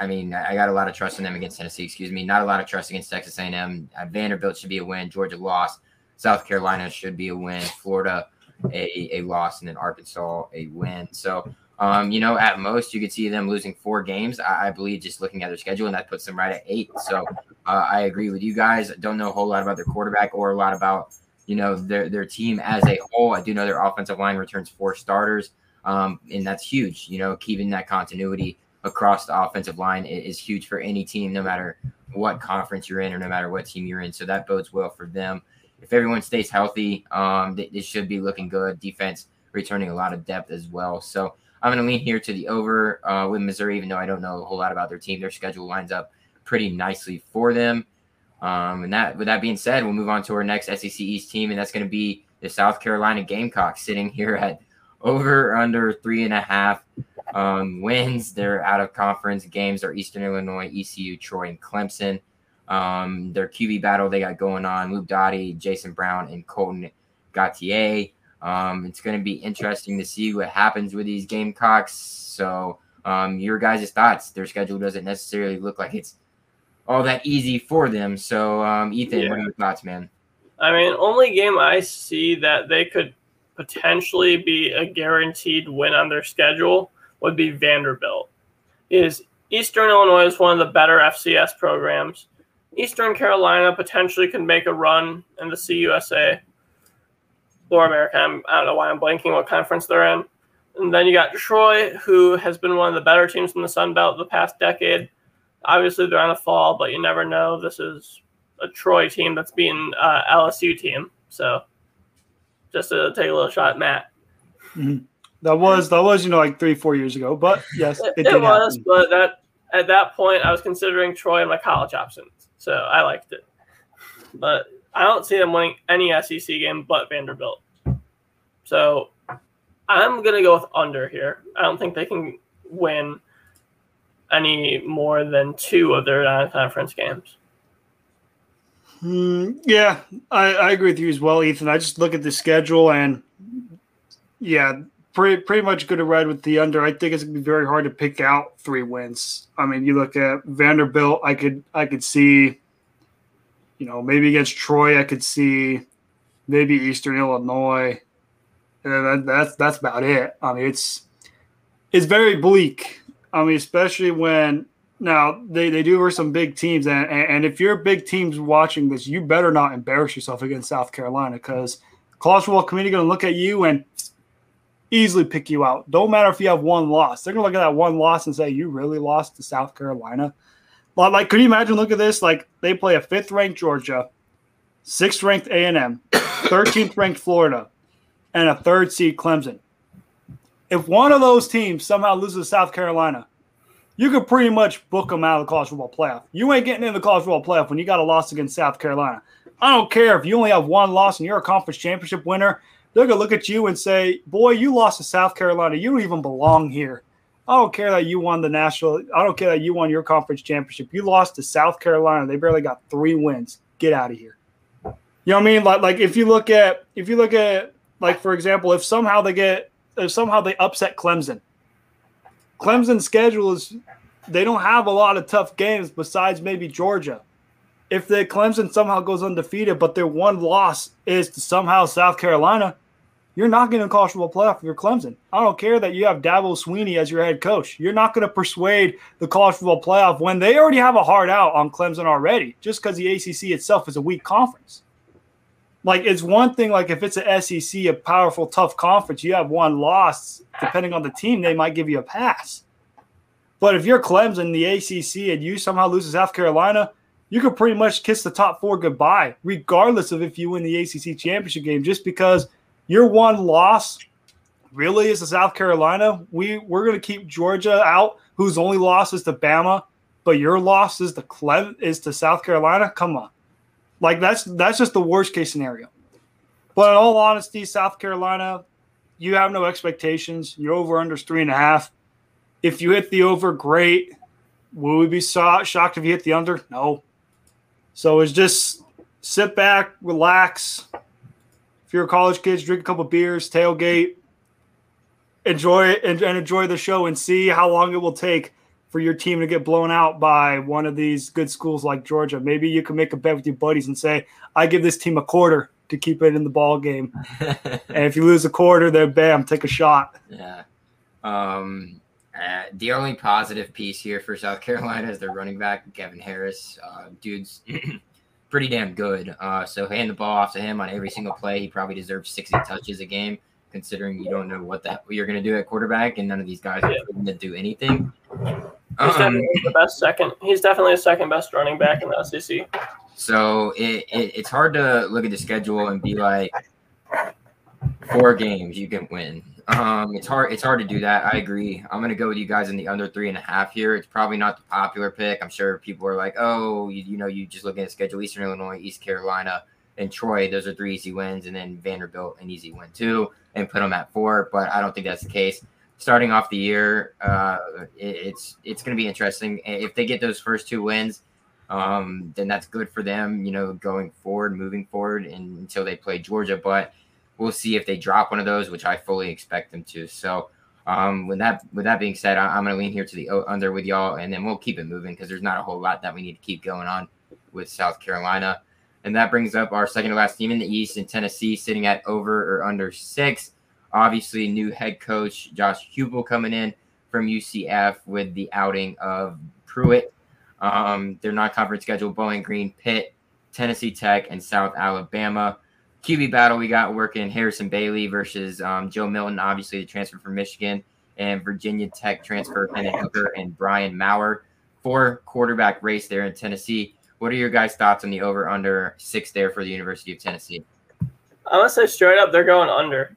I mean, I got a lot of trust in them against Tennessee. Excuse me, not a lot of trust against Texas A&M. Uh, Vanderbilt should be a win. Georgia lost. South Carolina should be a win. Florida a, a loss, and then Arkansas a win. So, um, you know, at most you could see them losing four games. I, I, believe just looking at their schedule, and that puts them right at eight. So, uh, I agree with you guys. I don't know a whole lot about their quarterback or a lot about you know their their team as a whole. I do know their offensive line returns four starters, um, and that's huge. You know, keeping that continuity across the offensive line is huge for any team, no matter what conference you're in or no matter what team you're in. So that bodes well for them. If everyone stays healthy, um, they, they should be looking good. Defense returning a lot of depth as well. So I'm going to lean here to the over uh, with Missouri, even though I don't know a whole lot about their team. Their schedule lines up pretty nicely for them. Um, and that, with that being said, we'll move on to our next SEC East team, and that's going to be the South Carolina Gamecocks, sitting here at over under three and a half um, wins. Their out of conference games are Eastern Illinois, ECU, Troy, and Clemson. Um, their QB battle they got going on: Luke Doty, Jason Brown, and Colten Gauthier. Um, it's going to be interesting to see what happens with these Gamecocks. So, um, your guys' thoughts? Their schedule doesn't necessarily look like it's all that easy for them. So, um, Ethan, yeah. what are your thoughts, man? I mean, only game I see that they could potentially be a guaranteed win on their schedule would be Vanderbilt. Is Eastern Illinois is one of the better FCS programs. Eastern Carolina potentially could make a run in the CUSA or America. I'm, I do not know why I'm blanking what conference they're in. And then you got Troy, who has been one of the better teams in the Sun Belt the past decade. Obviously, they're on a fall, but you never know. This is a Troy team that's beating uh, LSU team. So just to take a little shot at Matt. Mm-hmm. That was that was you know like three four years ago, but yes, it, it was. Happen. But that at that point, I was considering Troy in my college options, so I liked it. But I don't see them winning any SEC game but Vanderbilt. So I'm gonna go with under here. I don't think they can win any more than two of their non-conference games. Mm, yeah, I, I agree with you as well, Ethan. I just look at the schedule and yeah, pretty pretty much good to ride with the under. I think it's gonna be very hard to pick out three wins. I mean, you look at Vanderbilt. I could I could see, you know, maybe against Troy. I could see maybe Eastern Illinois. And that, that's that's about it. I mean, it's it's very bleak. I mean, especially when now they, they do versus some big teams, and, and if you're big teams watching this, you better not embarrass yourself against South Carolina because football committee going to look at you and easily pick you out. Don't matter if you have one loss; they're going to look at that one loss and say you really lost to South Carolina. Like, could you imagine? Look at this: like they play a fifth ranked Georgia, sixth ranked A and M, thirteenth ranked Florida, and a third seed Clemson. If one of those teams somehow loses to South Carolina, you could pretty much book them out of the college football playoff. You ain't getting in the college football playoff when you got a loss against South Carolina. I don't care if you only have one loss and you're a conference championship winner. They're gonna look at you and say, "Boy, you lost to South Carolina. You don't even belong here." I don't care that you won the national. I don't care that you won your conference championship. You lost to South Carolina. They barely got three wins. Get out of here. You know what I mean? Like, like if you look at, if you look at, like for example, if somehow they get, if somehow they upset Clemson, Clemson's schedule is they don't have a lot of tough games besides maybe Georgia. If the Clemson somehow goes undefeated, but their one loss is to somehow South Carolina, you're not going to college football playoff if you're Clemson. I don't care that you have Dabo Swinney as your head coach. You're not going to persuade the college football playoff when they already have a hard out on Clemson already, just because the ACC itself is a weak conference. Like it's one thing, like if it's an SEC, a powerful, tough conference, you have one loss. Depending on the team, they might give you a pass. But if you're Clemson, the ACC, and you somehow lose to South Carolina, you could pretty much kiss the top four goodbye, regardless of if you win the ACC championship game, just because your one loss really is the South Carolina. We we're gonna keep Georgia out, whose only loss is to Bama, but your loss is to is to South Carolina. Come on, like that's that's just the worst case scenario. But in all honesty, South Carolina, you have no expectations. Your over under three and a half. If you hit the over, great. Will we be so- shocked if you hit the under? No. So it's just sit back, relax. If you're a college kid, drink a couple beers, tailgate, enjoy it and, and enjoy the show and see how long it will take for your team to get blown out by one of these good schools like Georgia. Maybe you can make a bet with your buddies and say, I give this team a quarter to keep it in the ball game. and if you lose a quarter, then bam, take a shot. Yeah. Um, uh, the only positive piece here for South Carolina is their running back, Kevin Harris. Uh, dude's pretty damn good. Uh, so hand the ball off to him on every single play. He probably deserves 60 touches a game, considering you don't know what that you're going to do at quarterback, and none of these guys yeah. are going to do anything. He's um, definitely the best second. He's definitely the second best running back in the SEC. So it, it, it's hard to look at the schedule and be like, four games you can win. Um, it's hard. It's hard to do that. I agree. I'm gonna go with you guys in the under three and a half here. It's probably not the popular pick. I'm sure people are like, oh, you, you know, you just looking at schedule: Eastern Illinois, East Carolina, and Troy. Those are three easy wins, and then Vanderbilt an easy win too, and put them at four. But I don't think that's the case. Starting off the year, uh, it, it's it's gonna be interesting if they get those first two wins um, then that's good for them, you know, going forward, moving forward and, until they play Georgia. But we'll see if they drop one of those, which I fully expect them to. So, um, with that with that being said, I, am going to lean here to the under with y'all, and then we'll keep it moving because there's not a whole lot that we need to keep going on with South Carolina. And that brings up our second to last team in the East in Tennessee, sitting at over or under six. Obviously, new head coach Josh Heupel coming in from UCF with the outing of Pruitt um, their non-conference schedule: Bowling Green, Pitt, Tennessee Tech, and South Alabama. QB battle we got working Harrison Bailey versus um, Joe Milton, obviously the transfer from Michigan, and Virginia Tech transfer Hendon Hooker and Brian Maurer. Four quarterback race there in Tennessee. What are your guys' thoughts on the over under six there for the University of Tennessee? I'm gonna say straight up, they're going under.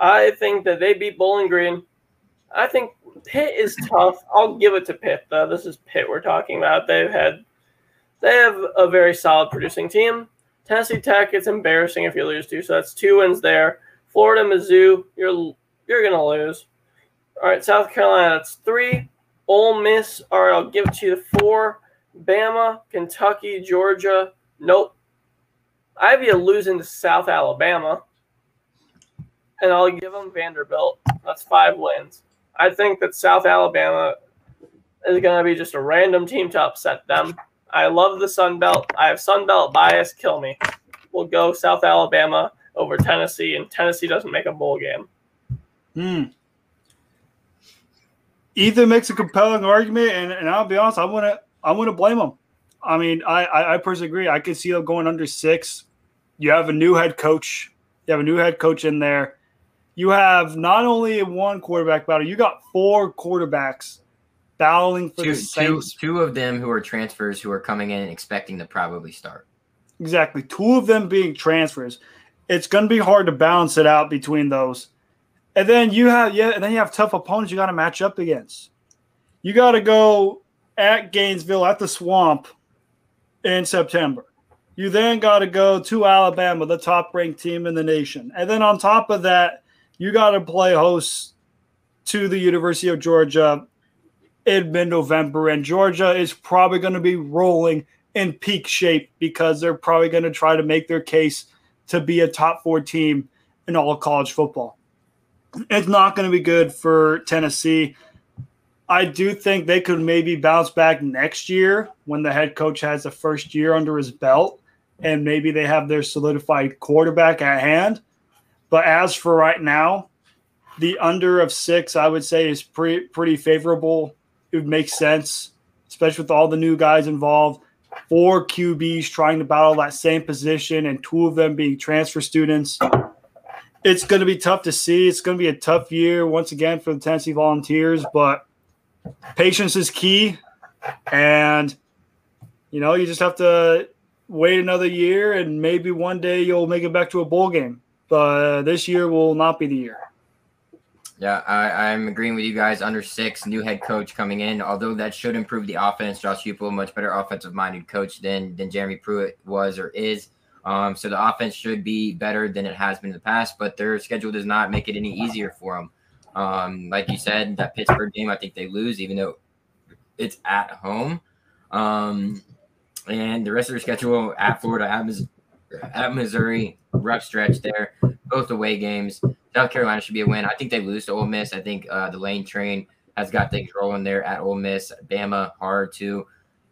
I think that they beat Bowling Green. I think Pitt is tough. I'll give it to Pitt though. This is Pitt we're talking about. They've had they have a very solid producing team. Tennessee Tech, it's embarrassing if you lose to. So that's two wins there. Florida, Mizzou, you're you're gonna lose. All right, South Carolina, that's three. Ole Miss, all right, I'll give it to you four. Bama, Kentucky, Georgia, nope. I have you losing to South Alabama, and I'll give them Vanderbilt. That's five wins. I think that South Alabama is going to be just a random team to upset them. I love the Sun Belt. I have Sun Belt bias. Kill me. We'll go South Alabama over Tennessee, and Tennessee doesn't make a bowl game. Hmm. Ethan makes a compelling argument, and, and I'll be honest, I want to I want to blame him. I mean, I, I I personally agree. I could see them going under six. You have a new head coach. You have a new head coach in there you have not only one quarterback battle, you got four quarterbacks battling for two, the. Two, two of them who are transfers who are coming in expecting to probably start. Exactly. Two of them being transfers. It's going to be hard to balance it out between those. And then you have yeah, and then you have tough opponents you got to match up against. You got to go at Gainesville at the Swamp in September. You then got to go to Alabama, the top ranked team in the nation. And then on top of that, you got to play host to the University of Georgia in mid November, and Georgia is probably going to be rolling in peak shape because they're probably going to try to make their case to be a top four team in all of college football. It's not going to be good for Tennessee. I do think they could maybe bounce back next year when the head coach has the first year under his belt and maybe they have their solidified quarterback at hand. But as for right now, the under of six, I would say, is pretty pretty favorable. It would make sense, especially with all the new guys involved. Four QBs trying to battle that same position, and two of them being transfer students. It's going to be tough to see. It's going to be a tough year once again for the Tennessee Volunteers, but patience is key. And, you know, you just have to wait another year and maybe one day you'll make it back to a bowl game but this year will not be the year. Yeah, I, I'm agreeing with you guys. Under six, new head coach coming in. Although that should improve the offense. Josh Heupel, much better offensive-minded coach than than Jeremy Pruitt was or is. Um, so the offense should be better than it has been in the past. But their schedule does not make it any easier for them. Um, like you said, that Pittsburgh game, I think they lose, even though it's at home. Um, and the rest of their schedule at Florida, at, at Missouri, rough stretch there, both away games. South Carolina should be a win. I think they lose to Ole Miss. I think uh, the lane train has got things rolling there at Ole Miss. Bama hard too.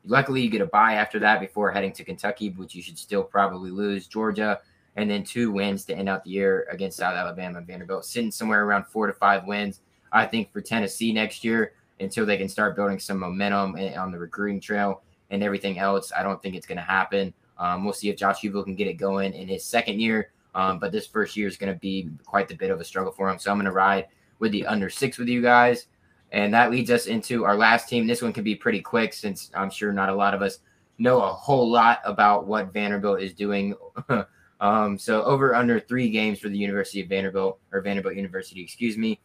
Luckily, you get a bye after that before heading to Kentucky, which you should still probably lose. Georgia, and then two wins to end out the year against South Alabama and Vanderbilt, sitting somewhere around four to five wins. I think for Tennessee next year until they can start building some momentum on the recruiting trail and everything else. I don't think it's going to happen. Um, we'll see if Josh Heupel can get it going in his second year. Um, but this first year is going to be quite the bit of a struggle for him. So I'm going to ride with the under six with you guys. And that leads us into our last team. This one can be pretty quick since I'm sure not a lot of us know a whole lot about what Vanderbilt is doing. um, so over under three games for the University of Vanderbilt or Vanderbilt University, excuse me.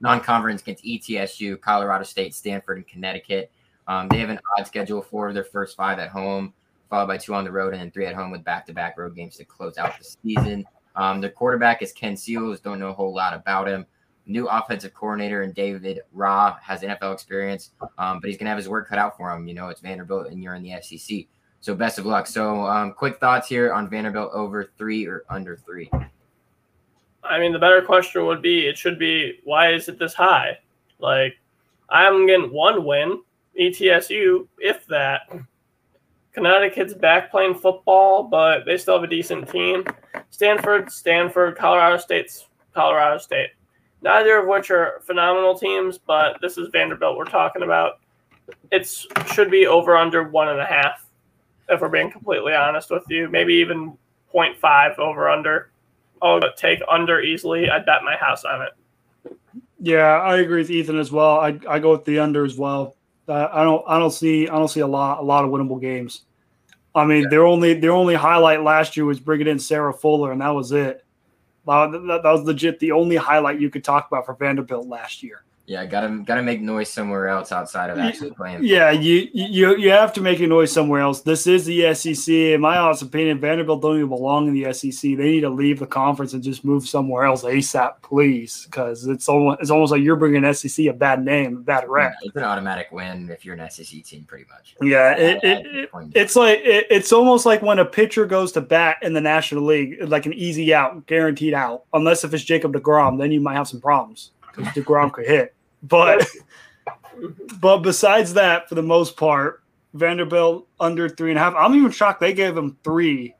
Non-conference against ETSU, Colorado State, Stanford, and Connecticut. Um, they have an odd schedule for their first five at home followed by two on the road and then three at home with back-to-back road games to close out the season. Um, their quarterback is Ken Seals. Don't know a whole lot about him. New offensive coordinator and David Raih has NFL experience, um, but he's gonna have his work cut out for him. You know, it's Vanderbilt and you're in the SEC. So best of luck. So um, quick thoughts here on Vanderbilt over three or under three. I mean, the better question would be it should be why is it this high? Like, I'm getting one win, ETSU, if that. Connecticut's back playing football, but they still have a decent team. Stanford, Stanford, Colorado State's Colorado State. Neither of which are phenomenal teams, but this is Vanderbilt we're talking about. It should be over under one and a half, if we're being completely honest with you. Maybe even 0.5 over under. I'll take under easily. I'd bet my house on it. Yeah, I agree with Ethan as well. I I go with the under as well. I don't I don't see I don't see a lot a lot of winnable games. I mean, yeah. their only their only highlight last year was bringing in Sarah Fuller, and that was it. That, that was legit the only highlight you could talk about for Vanderbilt last year. Yeah, gotta gotta make noise somewhere else outside of actually playing. Yeah, you you you have to make a noise somewhere else. This is the SEC. In my honest opinion, Vanderbilt don't even belong in the SEC. They need to leave the conference and just move somewhere else ASAP, please, because it's almost it's almost like you're bringing SEC a bad name, a bad rep. Yeah, it's an automatic win if you're an SEC team, pretty much. Yeah, it, it, it it's like it, it's almost like when a pitcher goes to bat in the National League, like an easy out, guaranteed out, unless if it's Jacob Degrom, then you might have some problems because Degrom could hit. But but besides that, for the most part, Vanderbilt under three and a half. I'm even shocked they gave them three.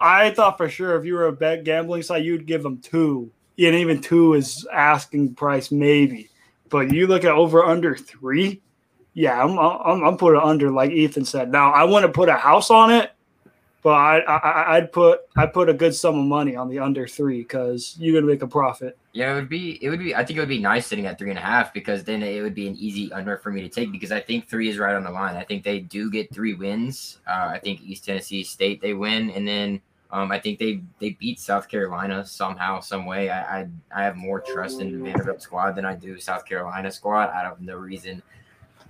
I thought for sure if you were a bet gambling side, you'd give them two. And even two is asking price, maybe. But you look at over under three. Yeah, I'm I'm, I'm putting under like Ethan said. Now I want to put a house on it, but I, I I'd put I put a good sum of money on the under three because you're gonna make a profit. Yeah, it would be it would be I think it would be nice sitting at three and a half because then it would be an easy under for me to take because I think three is right on the line. I think they do get three wins. Uh, I think East Tennessee State they win, and then um, I think they they beat South Carolina somehow, some way. I, I I have more trust in the Vanderbilt squad than I do South Carolina squad. I have no reason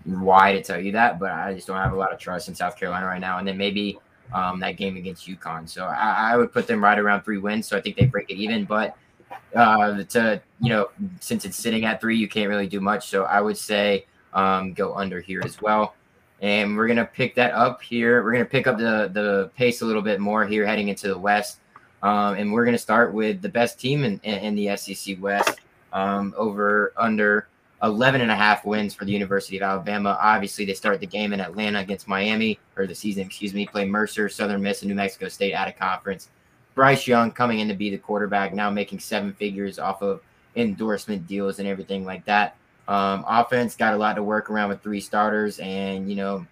why to tell you that, but I just don't have a lot of trust in South Carolina right now. And then maybe um, that game against UConn. So I, I, would put them right around three wins. So I think they break it even. But uh, to you know, since it's sitting at three, you can't really do much. So I would say um, go under here as well. And we're gonna pick that up here. We're gonna pick up the the pace a little bit more here, heading into the West. Um, and we're gonna start with the best team in, in, in the SEC West. Um, over under 11 and a half wins for the University of Alabama. Obviously, they start the game in Atlanta against Miami, or the season, excuse me, play Mercer, Southern Miss, and New Mexico State out of conference. Bryce Young coming in to be the quarterback, now making seven figures off of endorsement deals and everything like that. Um, offense got a lot to work around with three starters and, you know,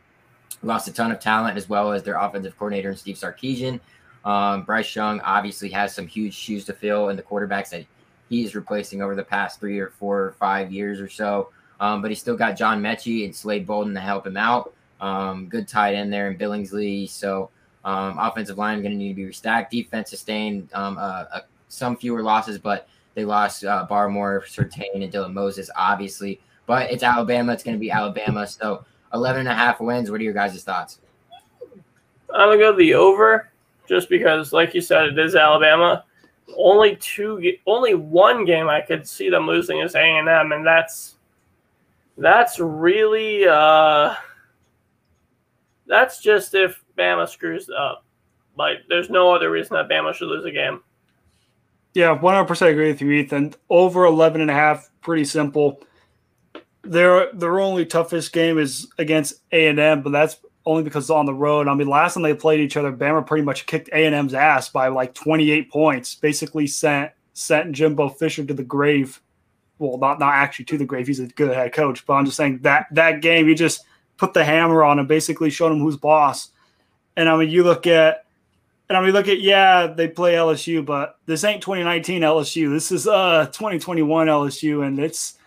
lost a ton of talent as well as their offensive coordinator and Steve Sarkisian. Um, Bryce Young obviously has some huge shoes to fill in the quarterbacks that he's replacing over the past three or four or five years or so. Um, but he's still got John Metchie and Slade Bolden to help him out. Um, good tight end there in Billingsley. So Um, offensive line going to need to be restacked. Defense sustained um, uh, uh, some fewer losses, but they lost uh, Barmore, Surtain, and Dylan Moses, obviously. But it's Alabama. It's going to be Alabama. So 11 and a half wins. What are your guys' thoughts? I'm going to go the over just because, like you said, it is Alabama. Only two, only one game I could see them losing is A and M, and that's that's really uh, that's just if Bama screws up. Like, there's no other reason that Bama should lose a game. Yeah, 100% agree with you, Ethan. Over 11 and a half, pretty simple. Their their only toughest game is against A&M, but that's only because it's on the road. I mean, last time they played each other, Bama pretty much kicked A&M's ass by like 28 points. Basically sent sent Jimbo Fisher to the grave. Well, not not actually to the grave. He's a good head coach, but I'm just saying that that game he just put the hammer on and basically showed him who's boss. And I mean, you look at, and I mean, look at, yeah, they play LSU, but this ain't 2019 LSU. This is uh 2021 LSU, and it's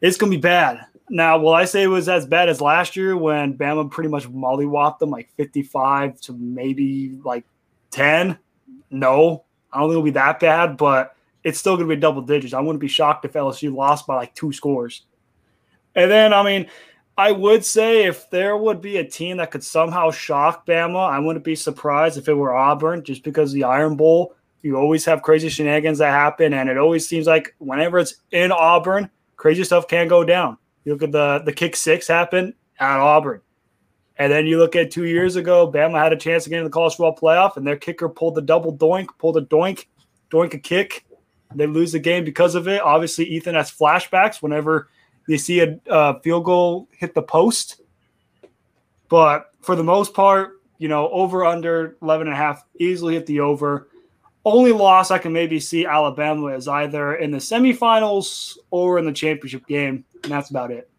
it's gonna be bad. Now, will I say it was as bad as last year when Bama pretty much mollywopped them like 55 to maybe like 10? No, I don't think it'll be that bad, but it's still going to be double digits. I wouldn't be shocked if LSU lost by like two scores. And then, I mean, I would say if there would be a team that could somehow shock Bama, I wouldn't be surprised if it were Auburn, just because the Iron Bowl, you always have crazy shenanigans that happen, and it always seems like whenever it's in Auburn, crazy stuff can go down. You look at the the kick six happen at Auburn, and then you look at two years ago, Bama had a chance to get in the college football playoff, and their kicker pulled the double doink, pulled a doink, doink a kick. They lose the game because of it. Obviously, Ethan has flashbacks whenever they see a uh, field goal hit the post. But for the most part, you know, over under 11 and a half, easily hit the over. Only loss I can maybe see Alabama is either in the semifinals or in the championship game. And that's about it.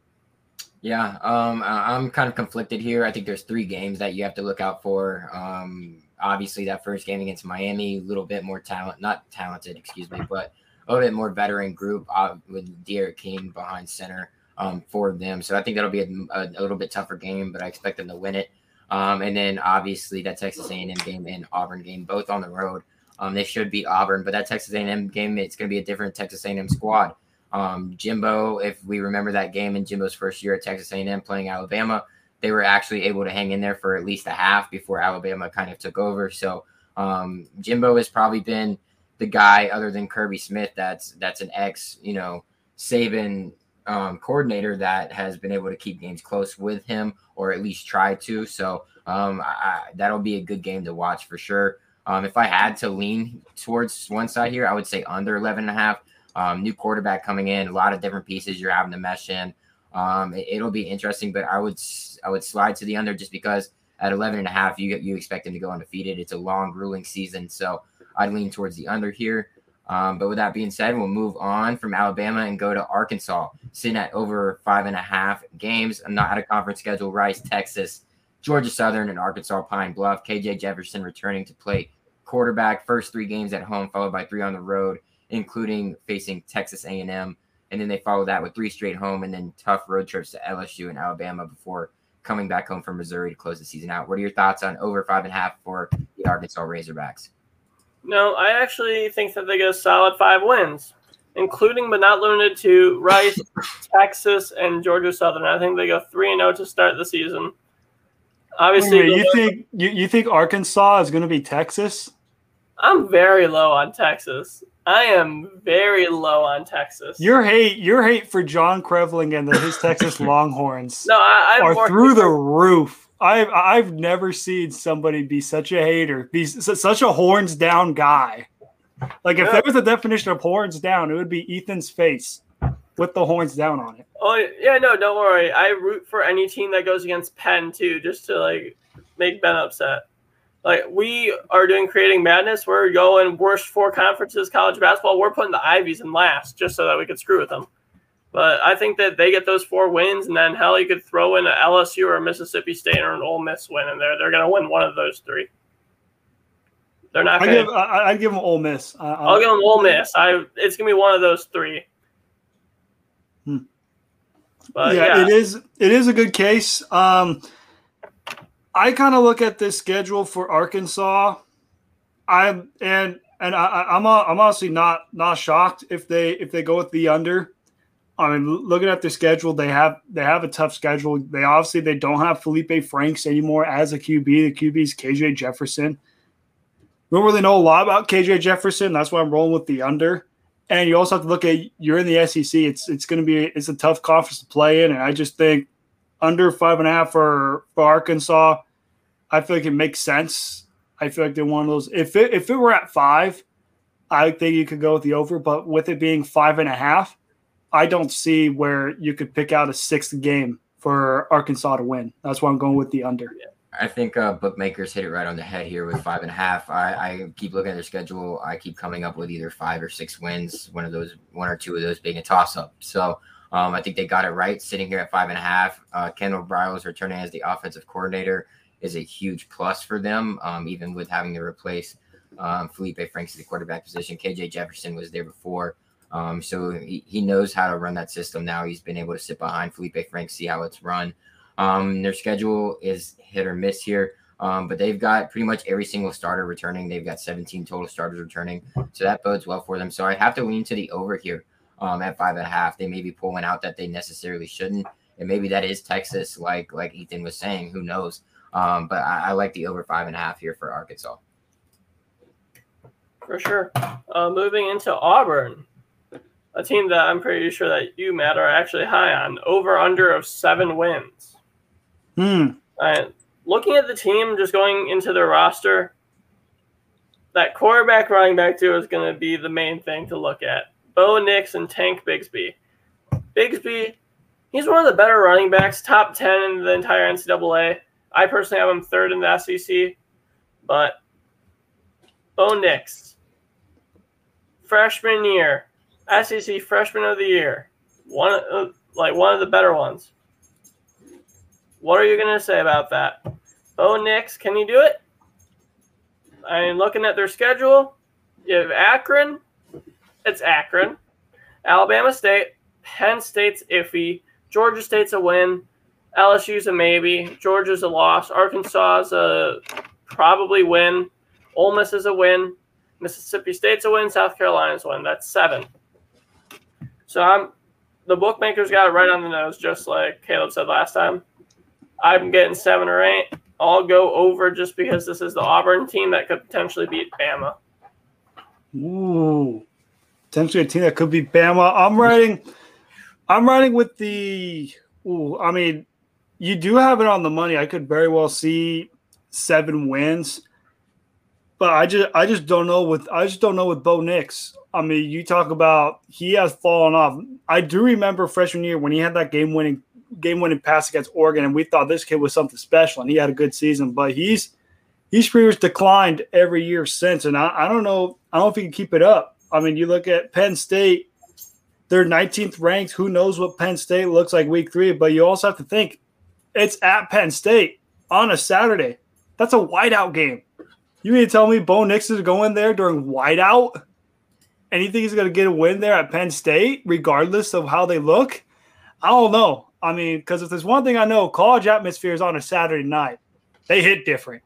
Yeah, um, I'm kind of conflicted here. I think there's three games that you have to look out for. Um, obviously, that first game against Miami, a little bit more talent, not talented, excuse me, but a little bit more veteran group uh, with D'Eriq King behind center um, for them. So I think that'll be a, a, a, little bit tougher game, but I expect them to win it. Um, and then obviously that Texas A&M game and Auburn game, both on the road. Um, they should beat Auburn, but that Texas A&M game, it's going to be a different Texas A&M squad. Um, Jimbo, if we remember that game in Jimbo's first year at Texas A&M playing Alabama, they were actually able to hang in there for at least a half before Alabama kind of took over. So um, Jimbo has probably been – the guy other than Kirby Smith that's that's an ex, you know, Saban um, coordinator that has been able to keep games close with him or at least try to. So um, I, that'll be a good game to watch for sure. Um, if I had to lean towards one side here, I would say under 11 and a half. Um, new quarterback coming in, a lot of different pieces you're having to mesh in. Um, it, will be interesting, but I would I would slide to the under just because at 11 and a half, you you expect them to go undefeated. It's a long, grueling season, so I'd lean towards the under here. Um, but with that being said, we'll move on from Alabama and go to Arkansas, sitting at over five and a half games. Not at a conference schedule. Rice, Texas, Georgia Southern, and Arkansas Pine Bluff. KJ Jefferson returning to play quarterback. First three games at home, followed by three on the road, including facing Texas A&M. And then they follow that with three straight home and then tough road trips to LSU and Alabama before coming back home from Missouri to close the season out. What are your thoughts on over five and a half for the Arkansas Razorbacks? No, I actually think that they get a solid five wins, including but not limited to Rice, Texas, and Georgia Southern. I think they go three and zero oh to start the season. Obviously, Wait, you think you, you think Arkansas is going to be Texas? I'm very low on Texas. I am very low on Texas. Your hate, your hate for John Creveling and the, his Texas Longhorns no, I, are through the roof. I've I've never seen somebody be such a hater, be such a horns down guy. Like if yeah. there was a definition of horns down, it would be Ethan's face with the horns down on it. Oh yeah, no, don't worry. I root for any team that goes against Penn too, just to like make Ben upset. Like we are doing creating madness. We're going worst four conferences college basketball. We're putting the Ivies in last just so that we could screw with them. But I think that they get those four wins, and then hell, you could throw in an LSU or a Mississippi State or an Ole Miss win, and they're they're going to win one of those three. They're not. Gonna, I give I, I give them Ole Miss. I, will give them Ole Miss. I it's going to be one of those three. Hmm. But, yeah, yeah, it is. It is a good case. Um, I kind of look at this schedule for Arkansas. I'm and and I, I'm I'm honestly not not shocked if they if they go with the under. I mean, looking at their schedule, they have they have a tough schedule. They obviously they don't have Felipe Franks anymore as a QB. The QB is KJ Jefferson. We don't really know a lot about KJ Jefferson. That's why I'm rolling with the under. And you also have to look at you're in the SEC. It's it's going to be it's a tough conference to play in, and I just think under five and a half for for Arkansas, I feel like it makes sense. I feel like they're one of those. If it if it were at five, I think you could go with the over. But with it being five and a half, I don't see where you could pick out a sixth game for Arkansas to win. That's why I'm going with the under. Yeah. I think uh, bookmakers hit it right on the head here with five and a half. I, I keep looking at their schedule. I keep coming up with either five or six wins. One of those, one or two of those being a toss up. So um, I think they got it right sitting here at five and a half. Uh, Kendall Briles returning as the offensive coordinator is a huge plus for them, um, even with having to replace um, Felipe Franks at the quarterback position. KJ Jefferson was there before. Um, so he, he knows how to run that system now. He's been able to sit behind Felipe Franks, see how it's run. Um, their schedule is hit or miss here, um, but they've got pretty much every single starter returning. They've got 17 total starters returning, so that bodes well for them. So I have to lean to the over here um, at five and a half. They may be pulling out that they necessarily shouldn't, and maybe that is Texas, like like Ethan was saying. Who knows? Um, but I, I, like the over five and a half here for Arkansas. For sure. Uh, moving into Auburn, a team that I'm pretty sure that you, Matt, are actually high on. Over under of seven wins. Hmm. looking at the team, just going into their roster, that quarterback running back duo is going to be the main thing to look at. Bo Nix and Tank Bigsby. Bigsby, he's one of the better running backs, top 10 in the entire NCAA. I personally have him third in the SEC, but Bo Nix, freshman year, SEC freshman of the year, one of, like one of the better ones. What are you going to say about that? Oh, Nix, can you do it? I am looking at their schedule, you have Akron. It's Akron. Alabama State. Penn State's iffy. Georgia State's a win. LSU's a maybe. Georgia's a loss. Arkansas's a probably win. Ole Miss is a win. Mississippi State's a win. South Carolina's a win. That's seven. So I'm the bookmakers got it right on the nose, just like Caleb said last time. I'm getting seven or eight. I'll go over just because this is the Auburn team that could potentially beat Bama. Ooh, potentially a team that could beat Bama. I'm riding. I'm riding with the. Ooh, I mean, you do have it on the money. I could very well see seven wins, but I just I just don't know with I just don't know with Bo Nix. I mean, you talk about he has fallen off. I do remember freshman year when he had that game winning game winning pass against Oregon, and we thought this kid was something special, and he had a good season. But he's he's pretty much declined every year since, and I, I don't know I don't know if he can keep it up. I mean, you look at Penn State; they're 19th ranked. Who knows what Penn State looks like week three? But you also have to think it's at Penn State on a Saturday. That's a whiteout game. You mean to tell me Bo Nix is going there during whiteout? And you think he's going to get a win there at Penn State, regardless of how they look? I don't know. I mean, because if there's one thing I know, college atmospheres on a Saturday night, they hit different.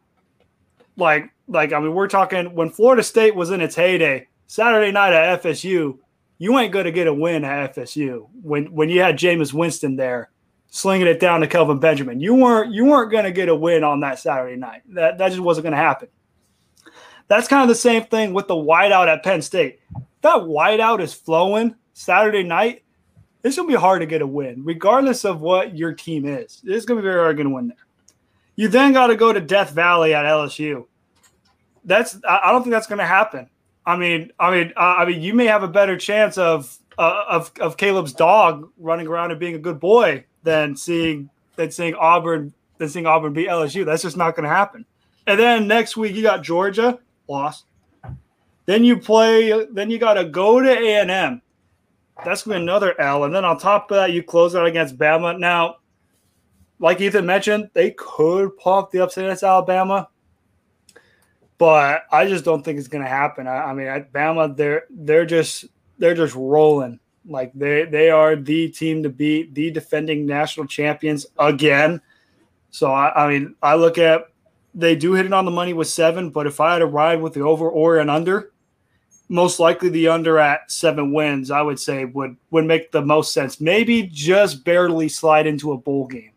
Like, like I mean, we're talking when Florida State was in its heyday, Saturday night at FSU, you ain't going to get a win at FSU when when you had Jameis Winston there slinging it down to Kelvin Benjamin. You weren't you weren't going to get a win on that Saturday night. That that just wasn't going to happen. That's kind of the same thing with the whiteout at Penn State. That whiteout is flowing Saturday night going to be hard to get a win, regardless of what your team is. It's going to be very hard to win there. You then got to go to Death Valley at LSU. That's I don't think that's going to happen. I mean, I mean, I mean, you may have a better chance of uh, of of Caleb's dog running around and being a good boy than seeing than seeing Auburn than seeing Auburn beat LSU. That's just not going to happen. And then next week you got Georgia lost. Then you play. Then you got to go to A and M that's going to be another L. And then on top of that, you close out against Bama. Now, like Ethan mentioned, they could pop the upset against Alabama, but I just don't think it's going to happen. I, I mean, at Bama, they're they're just they're just rolling. Like they they are the team to beat, the defending national champions again. So I, I mean, I look at they do hit it on the money with seven, but if I had to ride with the over or an under, most likely the under at seven wins, I would say would would make the most sense. Maybe just barely slide into a bowl game.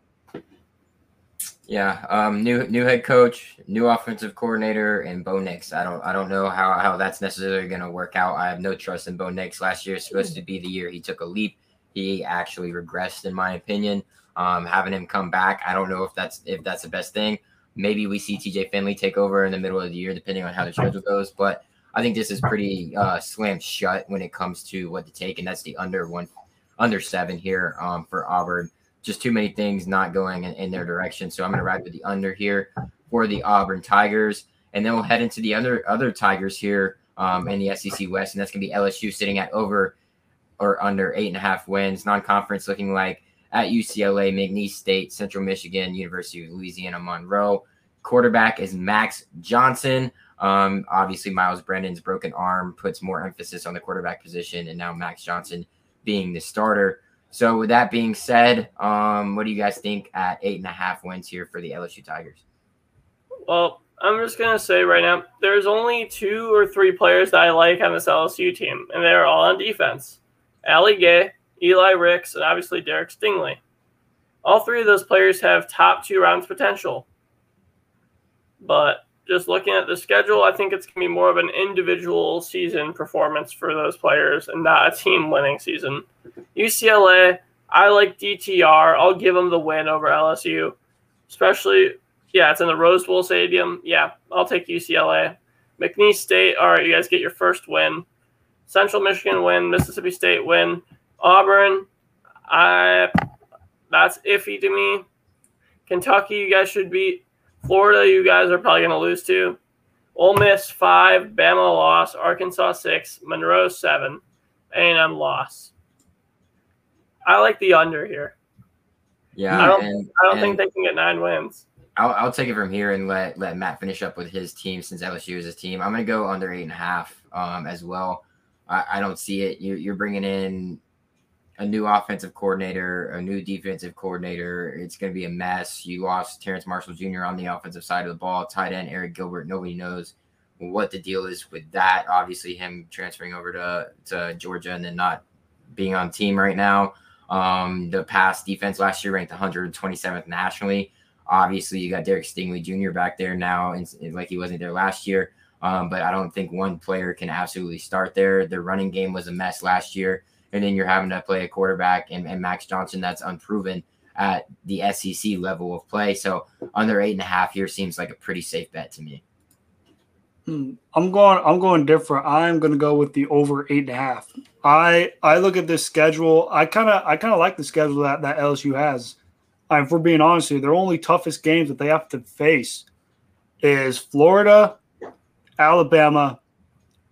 Yeah, um, new new head coach, new offensive coordinator, and Bo Nix. I don't I don't know how how that's necessarily going to work out. I have no trust in Bo Nix. Last year is supposed to be the year he took a leap. He actually regressed, in my opinion. Um, having him come back, I don't know if that's if that's the best thing. Maybe we see TJ Finley take over in the middle of the year, depending on how the schedule goes. But I think this is pretty uh, slammed shut when it comes to what to take, and that's the under one, under seven here um, for Auburn just too many things not going in, in their direction. So I'm going to ride with the under here for the Auburn Tigers, and then we'll head into the other other Tigers here um, in the SEC West, and that's going to be LSU sitting at over or under eight and a half wins. Non-conference looking like at UCLA, McNeese State, Central Michigan, University of Louisiana Monroe. Quarterback is Max Johnson. Um, obviously, Myles Brennan's broken arm puts more emphasis on the quarterback position, and now Max Johnson being the starter. So with that being said, um, what do you guys think at eight and a half wins here for the LSU Tigers? Well, I'm just gonna say right now, there's only two or three players that I like on this LSU team, and they're all on defense. Ali Gaye, Eli Ricks, and obviously Derek Stingley. All three of those players have top two rounds potential. But just looking at the schedule, I think it's going to be more of an individual season performance for those players and not a team winning season. UCLA, I like DTR. I'll give them the win over LSU, especially, yeah, it's in the Rose Bowl Stadium. Yeah, I'll take UCLA. McNeese State, all right, you guys get your first win. Central Michigan win, Mississippi State win. Auburn, I that's iffy to me. Kentucky, you guys should beat. Florida, you guys are probably going to lose to. Ole Miss five, Bama loss, Arkansas six, Monroe seven, A&M loss. I like the under here. Yeah, I don't. And, I don't think they can get nine wins. I'll, I'll take it from here and let let Matt finish up with his team since LSU is his team. I'm going to go under eight and a half um, as well. I, I don't see it. You, you're bringing in a new offensive coordinator, a new defensive coordinator. It's going to be a mess. You lost Terrace Marshall Jr. on the offensive side of the ball, tight end Arik Gilbert. Nobody knows what the deal is with that. Obviously, him transferring over to, to Georgia and then not being on team right now. Um, the pass defense last year ranked 127th nationally. Obviously, you got Derek Stingley Jr. back there now, and, like he wasn't there last year. Um, but I don't think one player can absolutely start there. The running game was a mess last year and then you're having to play a quarterback and, and Max Johnson that's unproven at the SEC level of play. So under eight and a half here seems like a pretty safe bet to me. Hmm. I'm going. I'm going different. I'm going to go with the over eight and a half. I I look at this schedule. I kind of I kind of like the schedule that that LSU has. I, if we're being honest here, their only toughest games that they have to face is Florida, Alabama,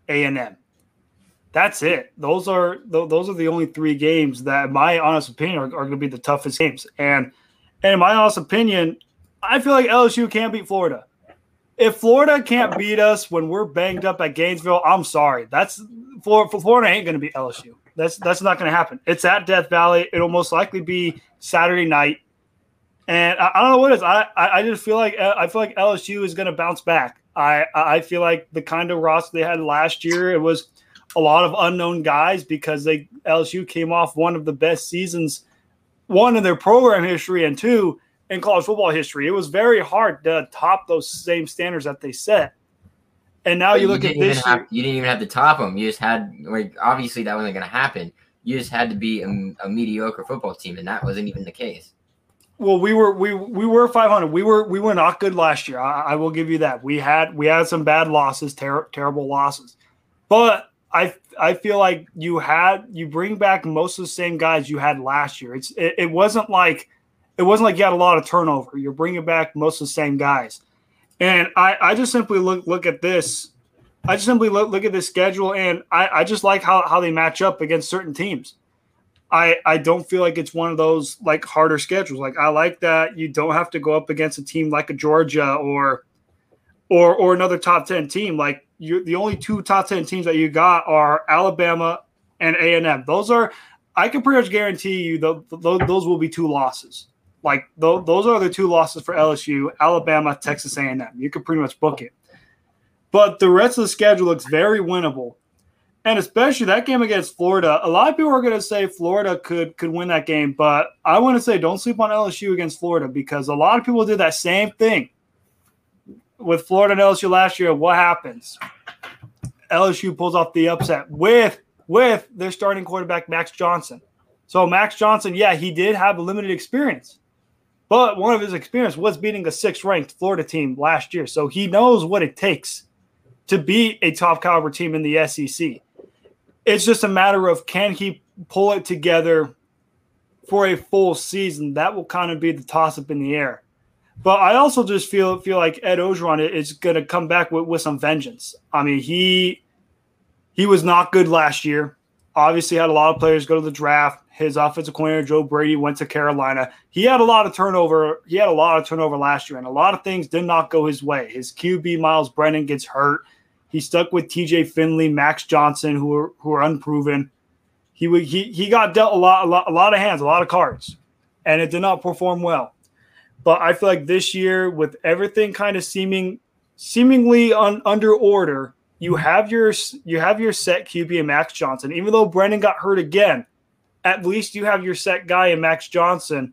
A and M. That's it. Those are those are the only three games that, in my honest opinion, are, are going to be the toughest games. And, and in my honest opinion, I feel like LSU can't beat Florida. If Florida can't beat us when we're banged up at Gainesville, I'm sorry. That's for, Florida ain't going to beat LSU. That's that's not going to happen. It's at Death Valley. It'll most likely be Saturday night. And I, I don't know what it is. I, I, I just feel like uh, I feel like LSU is going to bounce back. I I feel like the kind of roster they had last year it was a lot of unknown guys because they LSU came off one of the best seasons, one in their program history, and two in college football history. It was very hard to top those same standards that they set. And now you, you look at this. Have, you didn't even have to top them. You just had like obviously that wasn't going to happen. You just had to be a, a mediocre football team, and that wasn't even the case. Well, we were we we were 500. We were we were not good last year. I, I will give you that. We had we had some bad losses, ter- terrible losses, but I I feel like you had you bring back most of the same guys you had last year. It's it, it wasn't like it wasn't like you had a lot of turnover. You're bringing back most of the same guys, and I I just simply look look at this. I just simply look, look at this schedule, and I, I just like how, how they match up against certain teams. I I don't feel like it's one of those like harder schedules. Like I like that you don't have to go up against a team like a Georgia or or or another top 10 team like you the only two top 10 teams that you got are Alabama and A&M. Those are I can pretty much guarantee you the, the, those will be two losses. Like th- those are the two losses for LSU, Alabama, Texas A&M. You could pretty much book it. But the rest of the schedule looks very winnable. And especially that game against Florida. A lot of people are going to say Florida could could win that game, but I want to say don't sleep on LSU against Florida because a lot of people did that same thing with Florida and LSU last year. What happens? LSU pulls off the upset with with their starting quarterback Max Johnson. So Max Johnson, yeah, he did have limited experience, but one of his experience was beating a sixth-ranked Florida team last year. So he knows what it takes to beat a top caliber team in the SEC. It's just a matter of can he pull it together for a full season. That will kind of be the toss up in the air. But I also just feel feel like Ed Orgeron is going to come back with, with some vengeance. I mean, he he was not good last year. Obviously, had a lot of players go to the draft. His offensive coordinator Joe Brady went to Carolina. He had a lot of turnover. He had a lot of turnover last year, and a lot of things did not go his way. His QB Myles Brennan gets hurt. He stuck with TJ Finley, Max Johnson, who are who are unproven. He he he got dealt a lot, a lot, a lot of hands, a lot of cards, and it did not perform well. But I feel like this year, with everything kind of seeming seemingly un, under order, you mm-hmm. have your you have your set QB and Max Johnson. Even though Brennan got hurt again, at least you have your set guy in Max Johnson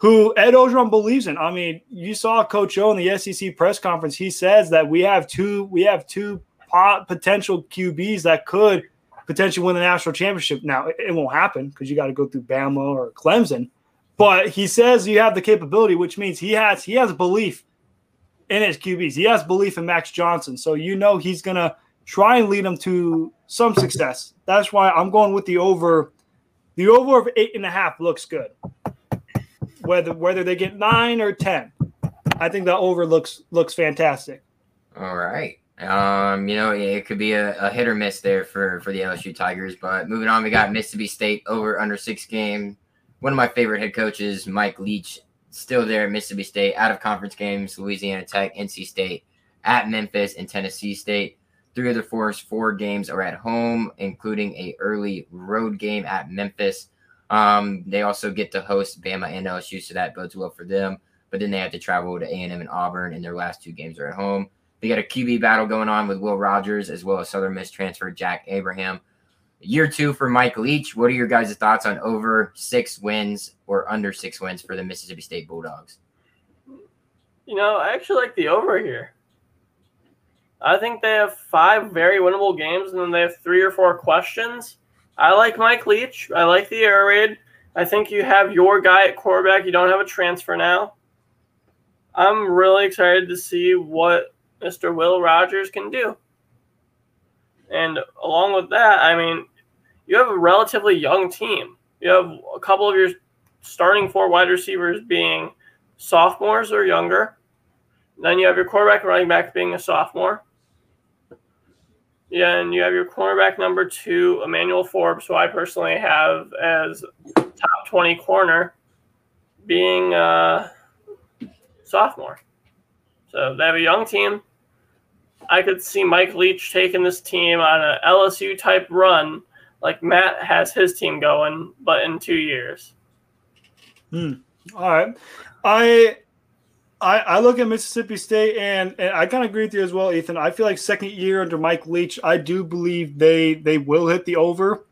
who Ed Orgeron believes in. I mean, you saw Coach O in the SEC press conference. He says that we have two we have two pot, potential QBs that could potentially win the national championship. Now it, it won't happen because you got to go through Bama or Clemson. But he says you have the capability, which means he has he has belief in his QBs. He has belief in Max Johnson. So you know he's gonna try and lead them to some success. That's why I'm going with the over. The over of eight and a half looks good whether whether they get nine or ten. I think the over looks looks fantastic. All right. Um, you know, it could be a, a, hit or miss there for for the LSU Tigers. But moving on, we got Mississippi State over under six game. One of my favorite head coaches, Mike Leach, still there at Mississippi State. Out of conference games, Louisiana Tech, NC State, at Memphis, and Tennessee State. Three of the four four games are at home, including a early road game at Memphis. Um, they also get to host Bama and LSU, so that bodes well for them. But then they have to travel to A&M and Auburn, and their last two games are at home. They got a QB battle going on with Will Rogers as well as Southern Miss transfer Jack Abraham. Year two for Mike Leach. What are your guys' thoughts on over six wins or under six wins for the Mississippi State Bulldogs? You know, I actually like the over here. I think they have five very winnable games, and then they have three or four questions. I like Mike Leach. I like the air raid. I think you have your guy at quarterback. You don't have a transfer now. I'm really excited to see what Mr. Will Rogers can do. And along with that, I mean, you have a relatively young team. You have a couple of your starting four wide receivers being sophomores or younger. Then you have your quarterback running back being a sophomore. Yeah, and you have your cornerback number two, Emmanuel Forbes, who I personally have as top 20 corner, being a sophomore. So they have a young team. I could see Mike Leach taking this team on an LSU type run, like Matt has his team going, but in two years. Hmm. All right. I I, I look at Mississippi State and, and I kind of agree with you as well, Ethan. I feel like second year under Mike Leach, I do believe they they will hit the over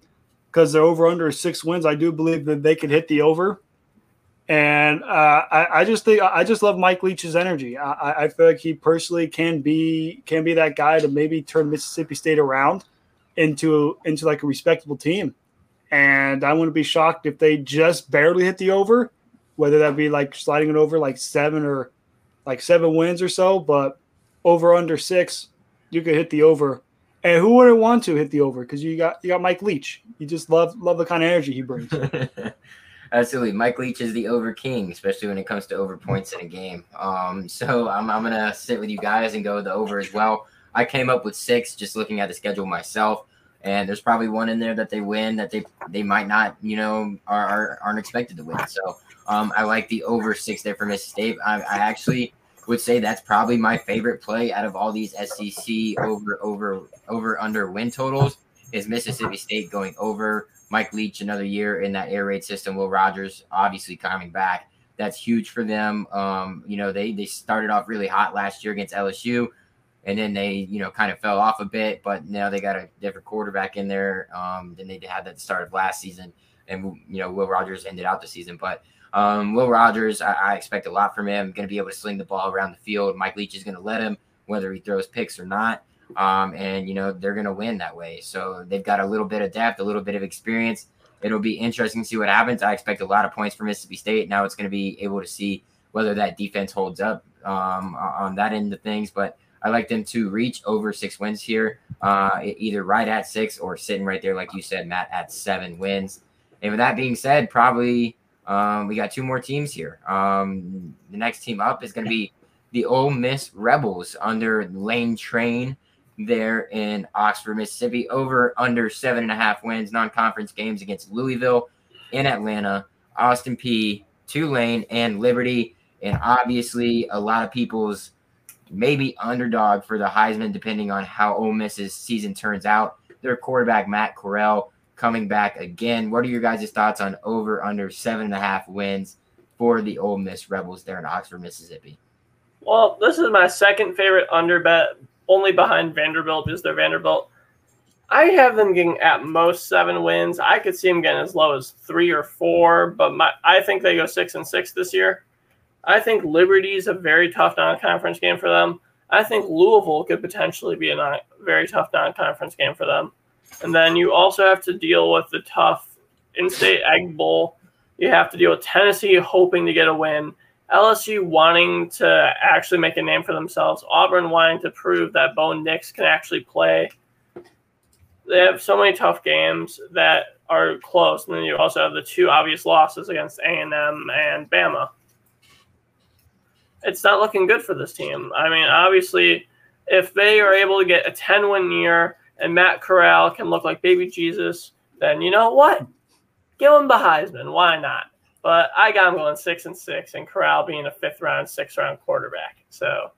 because they're over under six wins. I do believe that they could hit the over. And uh, I, I just think I just love Mike Leach's energy. I, I feel like he personally can be can be that guy to maybe turn Mississippi State around into into like a respectable team. And I wouldn't be shocked if they just barely hit the over, whether that be like sliding it over like seven or like seven wins or so, but over under six, you could hit the over. And who wouldn't want to hit the over? Because you got you got Mike Leach. You just love love the kind of energy he brings. Absolutely, Mike Leach is the over king, especially when it comes to over points in a game. Um, so I'm I'm gonna sit with you guys and go the over as well. I came up with six just looking at the schedule myself, and there's probably one in there that they win that they they might not, you know, are, are aren't expected to win. So um, I like the over six there for Mississippi State. I, I actually would say that's probably my favorite play out of all these SEC over over over under win totals is Mississippi State going over Mike Leach another year in that air raid system. Will Rogers obviously coming back. That's huge for them. Um, you know, they they started off really hot last year against LSU, and then they you know kind of fell off a bit. But now they got a different quarterback in there um, than they had at the start of last season, and you know Will Rogers ended out the season. But um, Will Rogers, I, I expect a lot from him. Going to be able to sling the ball around the field. Mike Leach is going to let him, whether he throws picks or not. Um, and you know they're going to win that way. So they've got a little bit of depth, a little bit of experience. It'll be interesting to see what happens. I expect a lot of points for Mississippi State. Now it's going to be able to see whether that defense holds up um, on that end of things. But I like them to reach over six wins here, uh, either right at six or sitting right there, like you said, Matt, at seven wins. And with that being said, probably um, we got two more teams here. Um, the next team up is going to be the Ole Miss Rebels under Lane Train there in Oxford, Mississippi, over under seven and a half wins, non conference games against Louisville in Atlanta, Austin Peay, Tulane, and Liberty. And obviously, a lot of people's maybe underdog for the Heisman, depending on how Ole Miss's season turns out. Their quarterback, Matt Corral, coming back again. What are your guys' thoughts on over under seven and a half wins for the Ole Miss Rebels there in Oxford, Mississippi? Well, this is my second favorite under bet only behind Vanderbilt is their Vanderbilt. I have them getting at most seven wins. I could see them getting as low as three or four, but my, I think they go six and six this year. I think Liberty is a very tough non-conference game for them. I think Louisville could potentially be a non, very tough non-conference game for them. And then you also have to deal with the tough in-state Egg Bowl. You have to deal with Tennessee hoping to get a win. LSU wanting to actually make a name for themselves, Auburn wanting to prove that Bo Nix can actually play. They have so many tough games that are close, and then you also have the two obvious losses against A and Bama. It's not looking good for this team. I mean, obviously, if they are able to get a ten-win year and Matt Corral can look like baby Jesus, then you know what? Give him the Heisman. Why not? But I got him going six and six, and Corral being a fifth round, sixth round quarterback. So,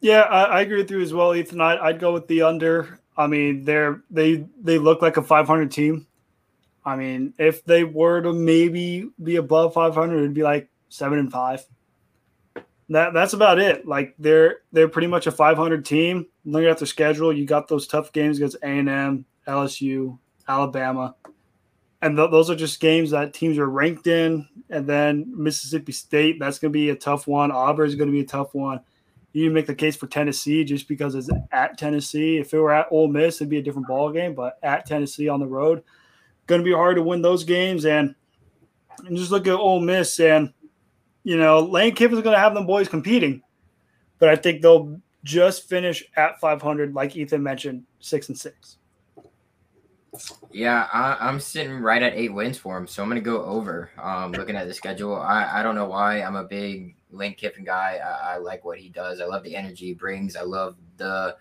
yeah, I, I agree with you as well, Ethan. I, I'd go with the under. I mean, they're they they look like a 500 team. I mean, if they were to maybe be above 500, it'd be like seven and five. That that's about it. Like they're they're pretty much a 500 team. Looking at their schedule, you got those tough games against A and M, LSU, Alabama and th- those are just games that teams are ranked in. And then Mississippi State, that's going to be a tough one. Auburn is going to be a tough one. You make the case for Tennessee just because it's at Tennessee. If it were at Ole Miss, it'd be a different ball game. But at Tennessee on the road, going to be hard to win those games. And, and just look at Ole Miss, and you know Lane Kiffin's going to have them boys competing, but I think they'll just finish at 500, like Ethan mentioned, six and six. Yeah, I, am sitting right at eight wins for him, so I'm gonna go over. Um, looking at the schedule, I, I don't know why I'm a big Lane Kiffin guy. I, I like what he does. I love the energy he brings. I love the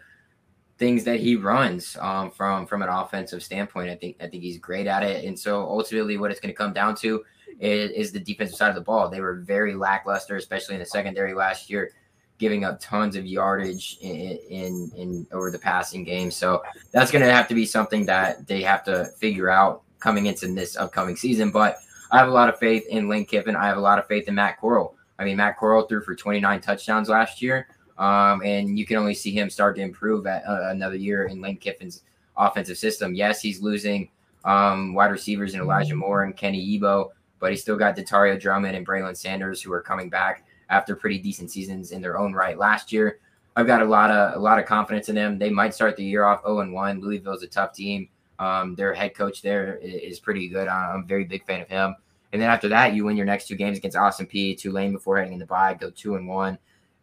things that he runs um, from from an offensive standpoint. I think I think he's great at it. And so ultimately, what it's going to come down to is, is the defensive side of the ball. They were very lackluster, especially in the secondary last year giving up tons of yardage in, in, in over the passing game. So that's going to have to be something that they have to figure out coming into this upcoming season. But I have a lot of faith in Lane Kiffin. I have a lot of faith in Matt Corral. I mean, Matt Corral threw for 29 touchdowns last year, um, and you can only see him start to improve at uh, another year in Lane Kiffin's offensive system. Yes, he's losing um, wide receivers in Elijah Moore and Kenny Yeboah, but he's still got Dontario Drummond and Braylon Sanders who are coming back after pretty decent seasons in their own right last year. I've got a lot of a lot of confidence in them. They might start the year off 0 and 1. Louisville's a tough team. Um, their head coach there is pretty good. I'm a very big fan of him. And then after that, you win your next two games against Austin Peay, Tulane before heading in the bye, go two and one.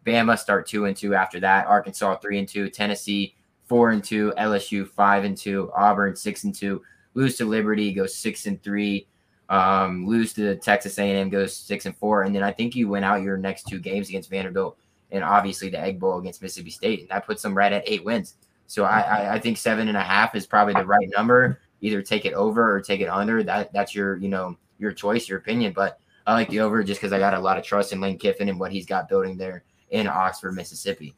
Bama start two and two after that. Arkansas three and two. Tennessee four and two. LSU five and two. Auburn six and two. Lose to Liberty, go six and three um, lose to Texas A&M, goes six and four, and then I think you win out your next two games against Vanderbilt and obviously the Egg Bowl against Mississippi State. And that puts them right at eight wins. So I, I, I think seven and a half is probably the right number. Either take it over or take it under. That that's your you know your choice, your opinion. But I like the over just because I got a lot of trust in Lane Kiffin and what he's got building there in Oxford, Mississippi.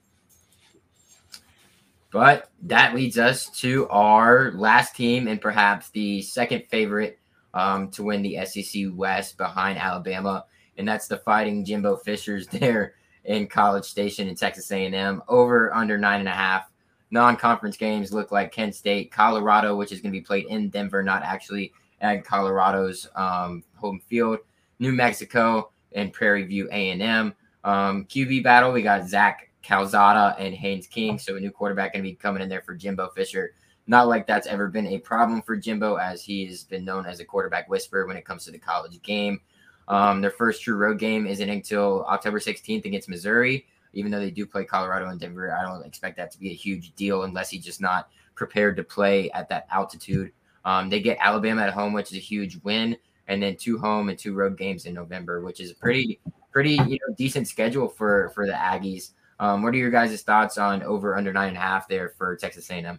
But that leads us to our last team and perhaps the second favorite um, to win the SEC West behind Alabama, and that's the Fighting Jimbo Fishers there in College Station in Texas A&M. Over under nine and a half. Non-conference games look like Kent State, Colorado, which is going to be played in Denver, not actually at Colorado's um, home field. New Mexico and Prairie View A&M. Um, QB battle, we got Zach Calzada and Haynes King. So a new quarterback going to be coming in there for Jimbo Fisher. Not like that's ever been a problem for Jimbo, as he has been known as a quarterback whisperer when it comes to the college game. Um, their first true road game isn't until October 16th against Missouri. Even though they do play Colorado and Denver, I don't expect that to be a huge deal unless he's just not prepared to play at that altitude. Um, they get Alabama at home, which is a huge win, and then two home and two road games in November, which is a pretty, pretty you know decent schedule for for the Aggies. Um, what are your guys' thoughts on over under nine and a half there for Texas A&M?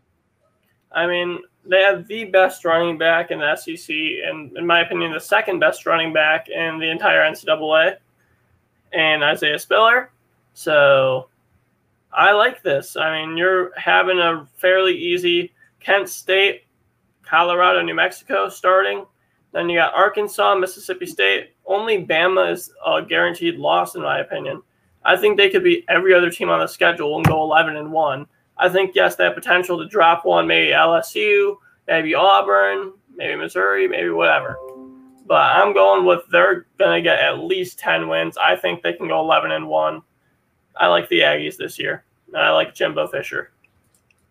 I mean, they have the best running back in the SEC, and in my opinion, the second best running back in the entire NCAA, and Isaiah Spiller. So I like this. I mean, you're having a fairly easy Kent State, Colorado, New Mexico starting. Then you got Arkansas, Mississippi State. Only Bama is a guaranteed loss, in my opinion. I think they could beat every other team on the schedule and go 11 and 1. I think, yes, they have potential to drop one, maybe LSU, maybe Auburn, maybe Missouri, maybe whatever. But I'm going with they're to get at least 10 wins. I think they can go 11 and 1. I like the Aggies this year. And I like Jimbo Fisher.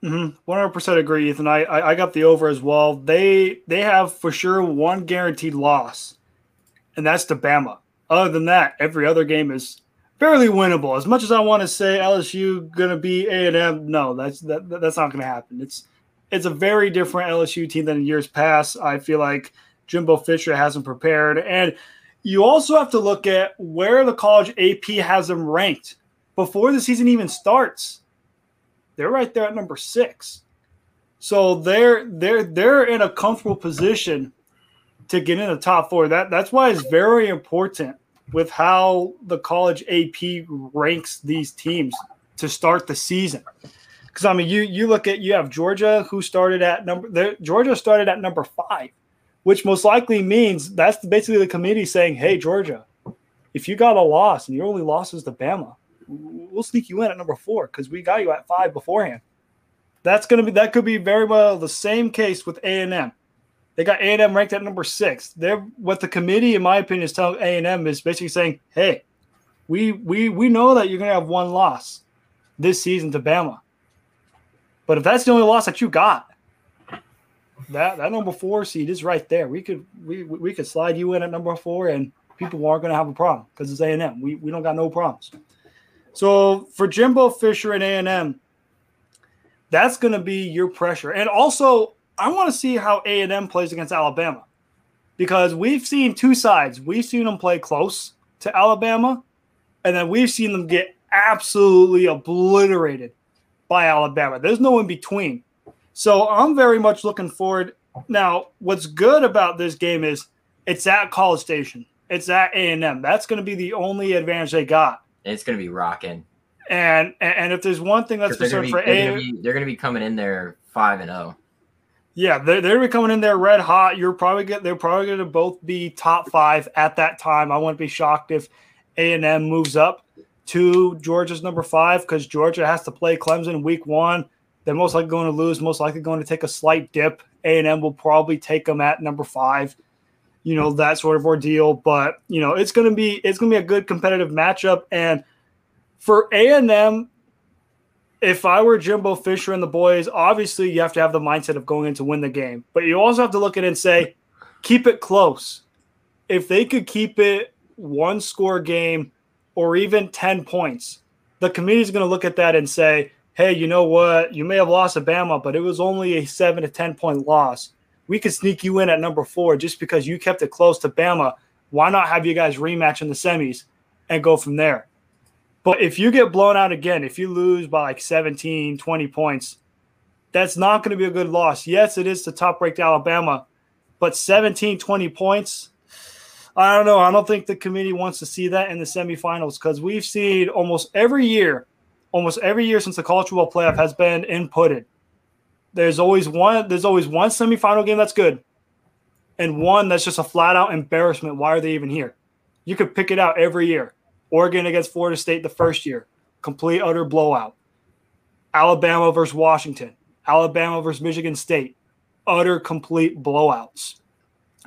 Mm-hmm. One hundred percent agree, Ethan. I, I I got the over as well. They they have for sure one guaranteed loss, and that's to Bama. Other than that, every other game is fairly winnable. As much as I want to say LSU gonna be A and M, no, that's that, that's not gonna happen. It's it's a very different LSU team than in years past. I feel like Jimbo Fisher hasn't prepared, and you also have to look at where the college AP has them ranked before the season even starts. They're right there at number six, so they're they're they're in a comfortable position to get in the top four. That that's why it's very important with how the college AP ranks these teams to start the season. Because I mean, you you look at you have Georgia who started at number Georgia started at number five, which most likely means that's basically the committee saying, "Hey, Georgia, if you got a loss and your only loss is to Bama, we'll sneak you in at number four because we got you at five beforehand." That's gonna be that could be very well the same case with A and M. They got A&M ranked at number six. They're what the committee, in my opinion, is telling A&M is basically saying, "Hey, we we we know that you're going to have one loss this season to Bama, but if that's the only loss that you got, that that number four seed is right there. We could we we could slide you in at number four, and people aren't going to have a problem because it's A&M. We we don't got no problems. So for Jimbo Fisher and A&M, that's going to be your pressure, and also I want to see how A and M plays against Alabama because we've seen two sides. We've seen them play close to Alabama, and then we've seen them get absolutely obliterated by Alabama. There's no in between. So I'm very much looking forward. Now, what's good about this game is it's at College Station. It's at A and M. That's going to be the only advantage they got. It's going to be rocking. And, and if there's one thing that's concerned for A, they're going to be coming in there five and zero. Yeah, they're, they're coming in there red hot. You're probably get they're probably going to both be top five at that time. I wouldn't be shocked if A and M moves up to Georgia's number five because Georgia has to play Clemson week one. They're most likely going to lose. Most likely going to take a slight dip. A and M will probably take them at number five. You know that sort of ordeal, but you know it's going to be it's going to be a good competitive matchup. And for A and M, if I were Jimbo Fisher and the boys, obviously you have to have the mindset of going in to win the game, but you also have to look at it and say, keep it close. If they could keep it one score game or even 10 points, the committee is going to look at that and say, hey, you know what? You may have lost to Bama, but it was only a seven to 10 point loss. We could sneak you in at number four just because you kept it close to Bama. Why not have you guys rematch in the semis and go from there? But if you get blown out again, if you lose by like 17, 20 points, that's not going to be a good loss. Yes, it is to top ranked Alabama, but 17, 20 points, I don't know. I don't think the committee wants to see that in the semifinals because we've seen almost every year, almost every year since the college football playoff has been inputted. There's always one. There's always one semifinal game that's good, and one that's just a flat out embarrassment. Why are they even here? You could pick it out every year. Oregon against Florida State the first year, complete utter blowout. Alabama versus Washington, Alabama versus Michigan State, utter complete blowouts.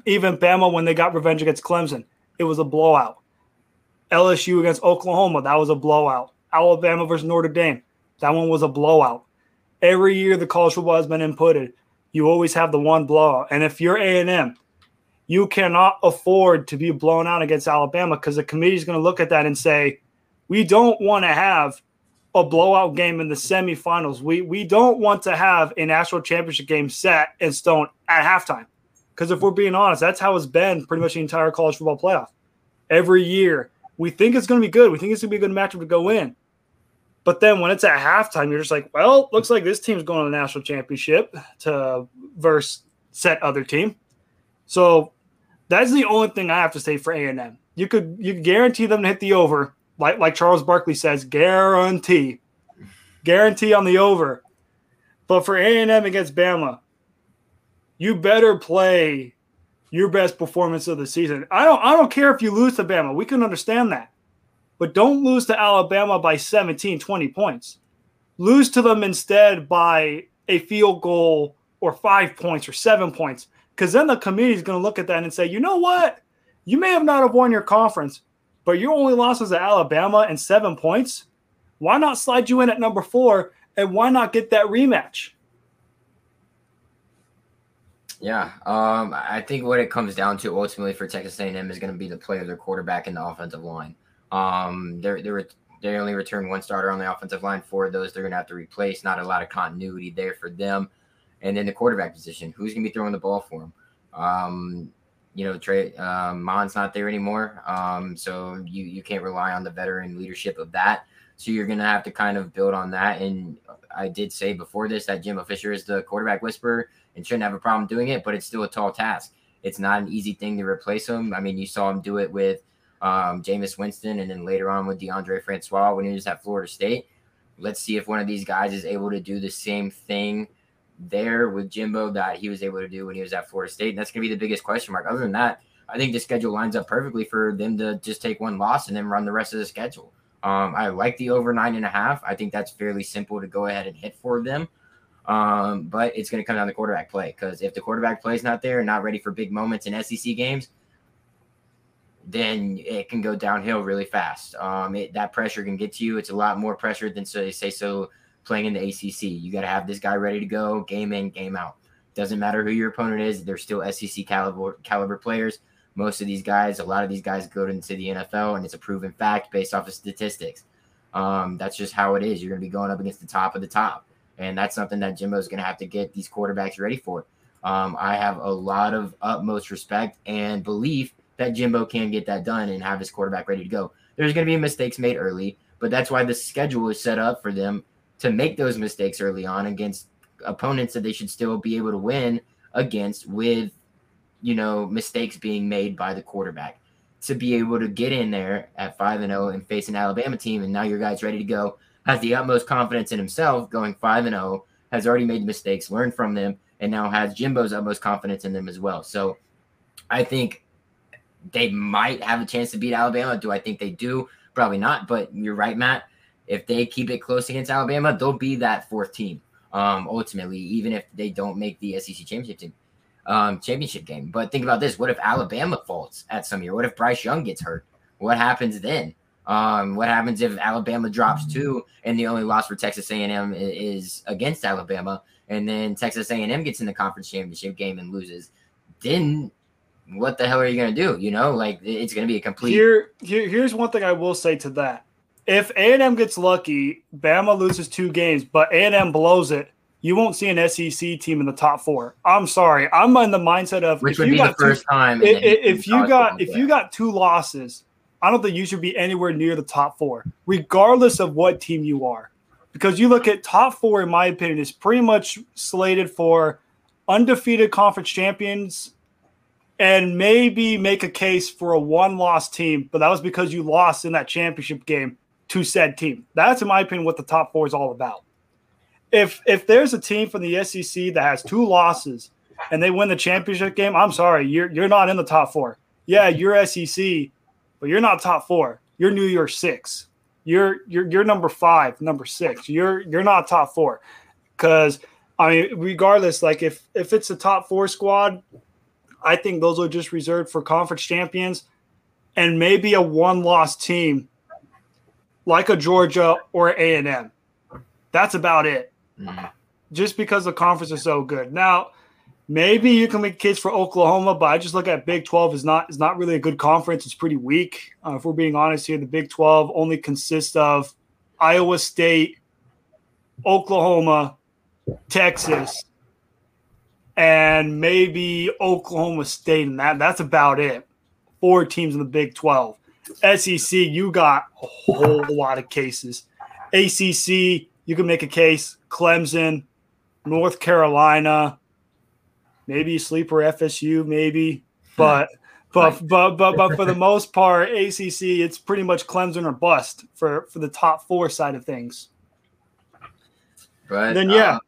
Even Bama when they got revenge against Clemson, it was a blowout. LSU against Oklahoma, that was a blowout. Alabama versus Notre Dame, that one was a blowout. Every year the college football has been inputted, you always have the one blowout. And if you're A&M, you cannot afford to be blown out against Alabama because the committee is going to look at that and say, we don't want to have a blowout game in the semifinals. We we don't want to have a national championship game set in stone at halftime. Because if we're being honest, that's how it's been pretty much the entire college football playoff. Every year, we think it's going to be good. We think it's going to be a good matchup to go in. But then when it's at halftime, you're just like, well, looks like this team's going to the national championship to verse set other team. So that's the only thing I have to say for A and M. You could you could guarantee them to hit the over, like like Charles Barkley says, guarantee, guarantee on the over. But for A and M against Bama, you better play your best performance of the season. I don't I don't care if you lose to Bama. We can understand that. But don't lose to Alabama by 17, 20 points. Lose to them instead by a field goal or 5 points or 7 points cuz then the committee is going to look at that and say, "You know what? You may have not have won your conference, but your only loss losses to Alabama and 7 points. Why not slide you in at number 4 and why not get that rematch?" Yeah, um, I think what it comes down to ultimately for Texas A&M is going to be the play of their quarterback and the offensive line. Um, they're, they're, they only return one starter on the offensive line. Four of those they're going to have to replace. Not a lot of continuity there for them. And then the quarterback position, who's going to be throwing the ball for them? Um, you know, Trey uh, Mond's not there anymore, um, so you you can't rely on the veteran leadership of that. So you're going to have to kind of build on that. And I did say before this that Jimbo Fisher is the quarterback whisperer and shouldn't have a problem doing it, but it's still a tall task. It's not an easy thing to replace him. I mean, you saw him do it with um, Jameis Winston and then later on with Deondre Francois when he was at Florida State. Let's see if one of these guys is able to do the same thing there with Jimbo that he was able to do when he was at Florida State. And that's going to be the biggest question mark. Other than that, I think the schedule lines up perfectly for them to just take one loss and then run the rest of the schedule. Um, I like the over nine and a half. I think that's fairly simple to go ahead and hit for them. Um, but it's going to come down to quarterback play because if the quarterback play is not there and not ready for big moments in SEC games, then it can go downhill really fast. Um, it, that pressure can get to you. It's a lot more pressure than so say so playing in the ACC. You got to have this guy ready to go, game in, game out. Doesn't matter who your opponent is; they're still SEC caliber caliber players. Most of these guys, a lot of these guys go into the NFL, and it's a proven fact based off of statistics. Um, that's just how it is. You're going to be going up against the top of the top. And that's something that Jimbo's going to have to get these quarterbacks ready for. Um, I have a lot of utmost respect and belief that Jimbo can get that done and have his quarterback ready to go. There's going to be mistakes made early, but that's why the schedule is set up for them to make those mistakes early on against opponents that they should still be able to win against with, you know, mistakes being made by the quarterback. To be able to get in there at 5 and 0 and face an Alabama team, and now your guy's ready to go has the utmost confidence in himself, going five and zero, oh, has already made mistakes, learned from them, and now has Jimbo's utmost confidence in them as well. So, I think they might have a chance to beat Alabama. Do I think they do? Probably not. But you're right, Matt. If they keep it close against Alabama, they'll be that fourth team. Um, ultimately, even if they don't make the SEC championship team, um, championship game. But think about this: what if Alabama falls at some year? What if Bryce Young gets hurt? What happens then? Um, what happens if Alabama drops two and the only loss for Texas A&M is against Alabama, and then Texas A&M gets in the conference championship game and loses? Then what the hell are you going to do? You know, like it's going to be a complete. Here, here, here's one thing I will say to that: if A&M gets lucky, Bama loses two games, but A&M blows it. You won't see an SEC team in the top four. I'm sorry. I'm in the mindset of which would be the first two, time. If, if you got if you got two losses I don't think you should be anywhere near the top four, regardless of what team you are. Because you look at top four, in my opinion, is pretty much slated for undefeated conference champions and maybe make a case for a one loss team, but that was because you lost in that championship game to said team. That's, in my opinion, what the top four is all about. If if there's a team from the SEC that has two losses and they win the championship game, I'm sorry, you're you're not in the top four. Yeah, you're SEC, but you're not top four. You're New Year's six. You're you're you're number five, number six. You're you're not top four. Cause I mean, regardless, like if if it's a top four squad, I think those are just reserved for conference champions and maybe a one loss team like a Georgia or A and M. That's about it. Mm-hmm. Just because the conference is so good. Now, maybe you can make case for Oklahoma, but I just look at Big Twelve is not is not really a good conference. It's pretty weak. Uh, if we're being honest here, the Big Twelve only consists of Iowa State, Oklahoma, Texas, and maybe Oklahoma State, and that that's about it. Four teams in the Big Twelve. SEC, you got a whole lot of cases. ACC, you can make a case. Clemson, North Carolina, maybe sleeper FSU, maybe, but. But, but but but for the most part, ACC it's pretty much Clemson or bust for for the top four side of things. But then yeah, uh,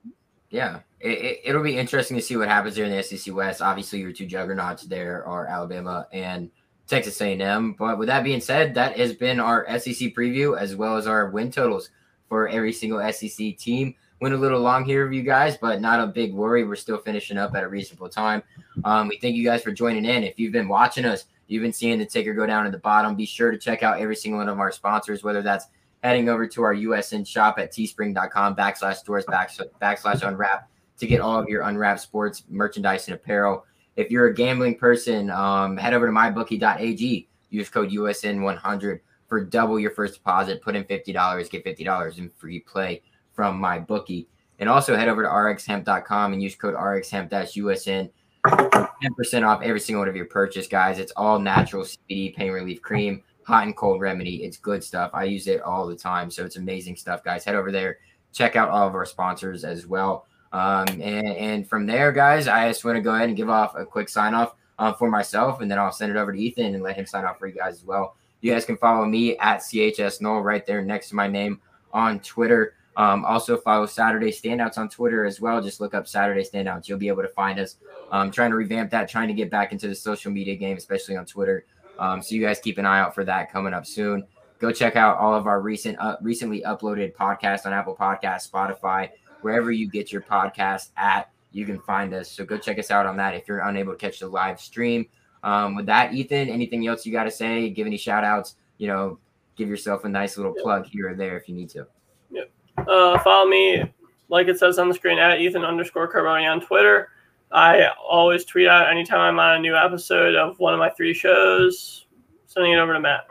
yeah, it, it, will be interesting to see what happens here in the SEC West. Obviously, your two juggernauts there are Alabama and Texas A&M. But with that being said, that has been our SEC preview as well as our win totals for every single SEC team. Went a little long here of you guys, but not a big worry. We're still finishing up at a reasonable time. Um, we thank you guys for joining in. If you've been watching us, you've been seeing the ticker go down at the bottom. Be sure to check out every single one of our sponsors, whether that's heading over to our USN shop at teespring.com backslash stores backslash unwrap to get all of your unwrapped sports merchandise and apparel. If you're a gambling person, um, head over to mybookie.ag. Use code USN100 for double your first deposit. Put in $50, get $50 in free play from my bookie. And also head over to rxhemp.com and use code rxhemp-usn 10% off every single one of your purchase, guys. It's all natural CBD pain relief cream, hot and cold remedy. It's good stuff. I use it all the time. So it's amazing stuff, guys. Head over there. Check out all of our sponsors as well. Um, and, and, from there, guys, I just want to go ahead and give off a quick sign off uh, for myself, and then I'll send it over to Ethan and let him sign off for you guys as well. You guys can follow me at CHS Null right there next to my name on Twitter. Um, also follow Saturday Standouts on Twitter as well. Just look up Saturday Standouts. You'll be able to find us. Um, trying to revamp that, trying to get back into the social media game, especially on Twitter. Um, so you guys keep an eye out for that coming up soon. Go check out all of our recent, uh, recently uploaded podcasts on Apple Podcasts, Spotify, wherever you get your podcast at. You can find us. So go check us out on that if you're unable to catch the live stream. Um, with that, Ethan, anything else you got to say? Give any shout outs? You know, give yourself a nice little plug here or there if you need to. Yep. Uh, follow me, like it says on the screen, at Ethan underscore Carboni on Twitter. I always tweet out anytime I'm on a new episode of one of my three shows. Sending it over to Matt.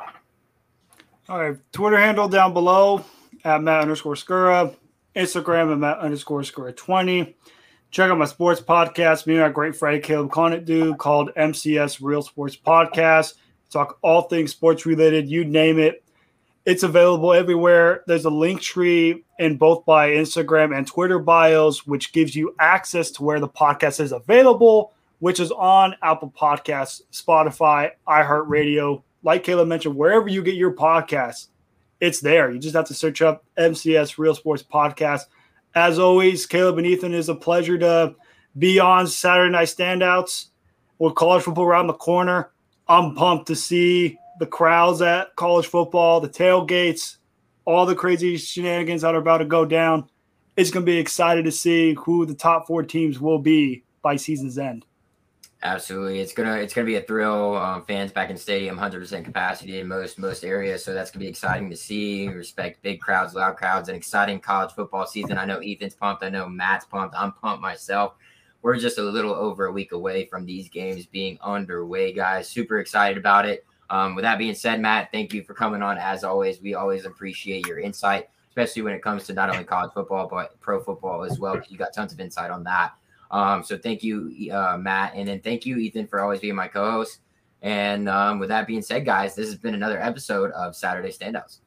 All right. Twitter handle down below at Matt underscore Skura. Instagram at Matt underscore score 20. Check out my sports podcast, me and my great friend Caleb Conant do called MCS Real Sports Podcast. Talk all things sports related, you name it. It's available everywhere. There's a link tree in both by Instagram and Twitter bios, which gives you access to where the podcast is available, which is on Apple Podcasts, Spotify, iHeartRadio. Like Caleb mentioned, wherever you get your podcasts, it's there. You just have to search up MCS Real Sports Podcast. As always, Caleb and Ethan is a pleasure to be on Saturday Night Standouts with college football around the corner. I'm pumped to see the crowds at college football, the tailgates, all the crazy shenanigans that are about to go down. It's going to be excited to see who the top four teams will be by season's end. Absolutely, it's gonna it's gonna be a thrill. Um, fans back in stadium, hundred percent capacity in most most areas, so that's gonna be exciting to see. Respect big crowds, loud crowds, and exciting college football season. I know Ethan's pumped. I know Matt's pumped. I'm pumped myself. We're just a little over a week away from these games being underway, guys. Super excited about it. Um, with that being said, Matt, thank you for coming on. As always, we always appreciate your insight, especially when it comes to not only college football but pro football as well. You got tons of insight on that. Um, so thank you, uh, Matt, and then thank you, Ethan, for always being my co-host. And um, with that being said, guys, this has been another episode of Saturday Standouts.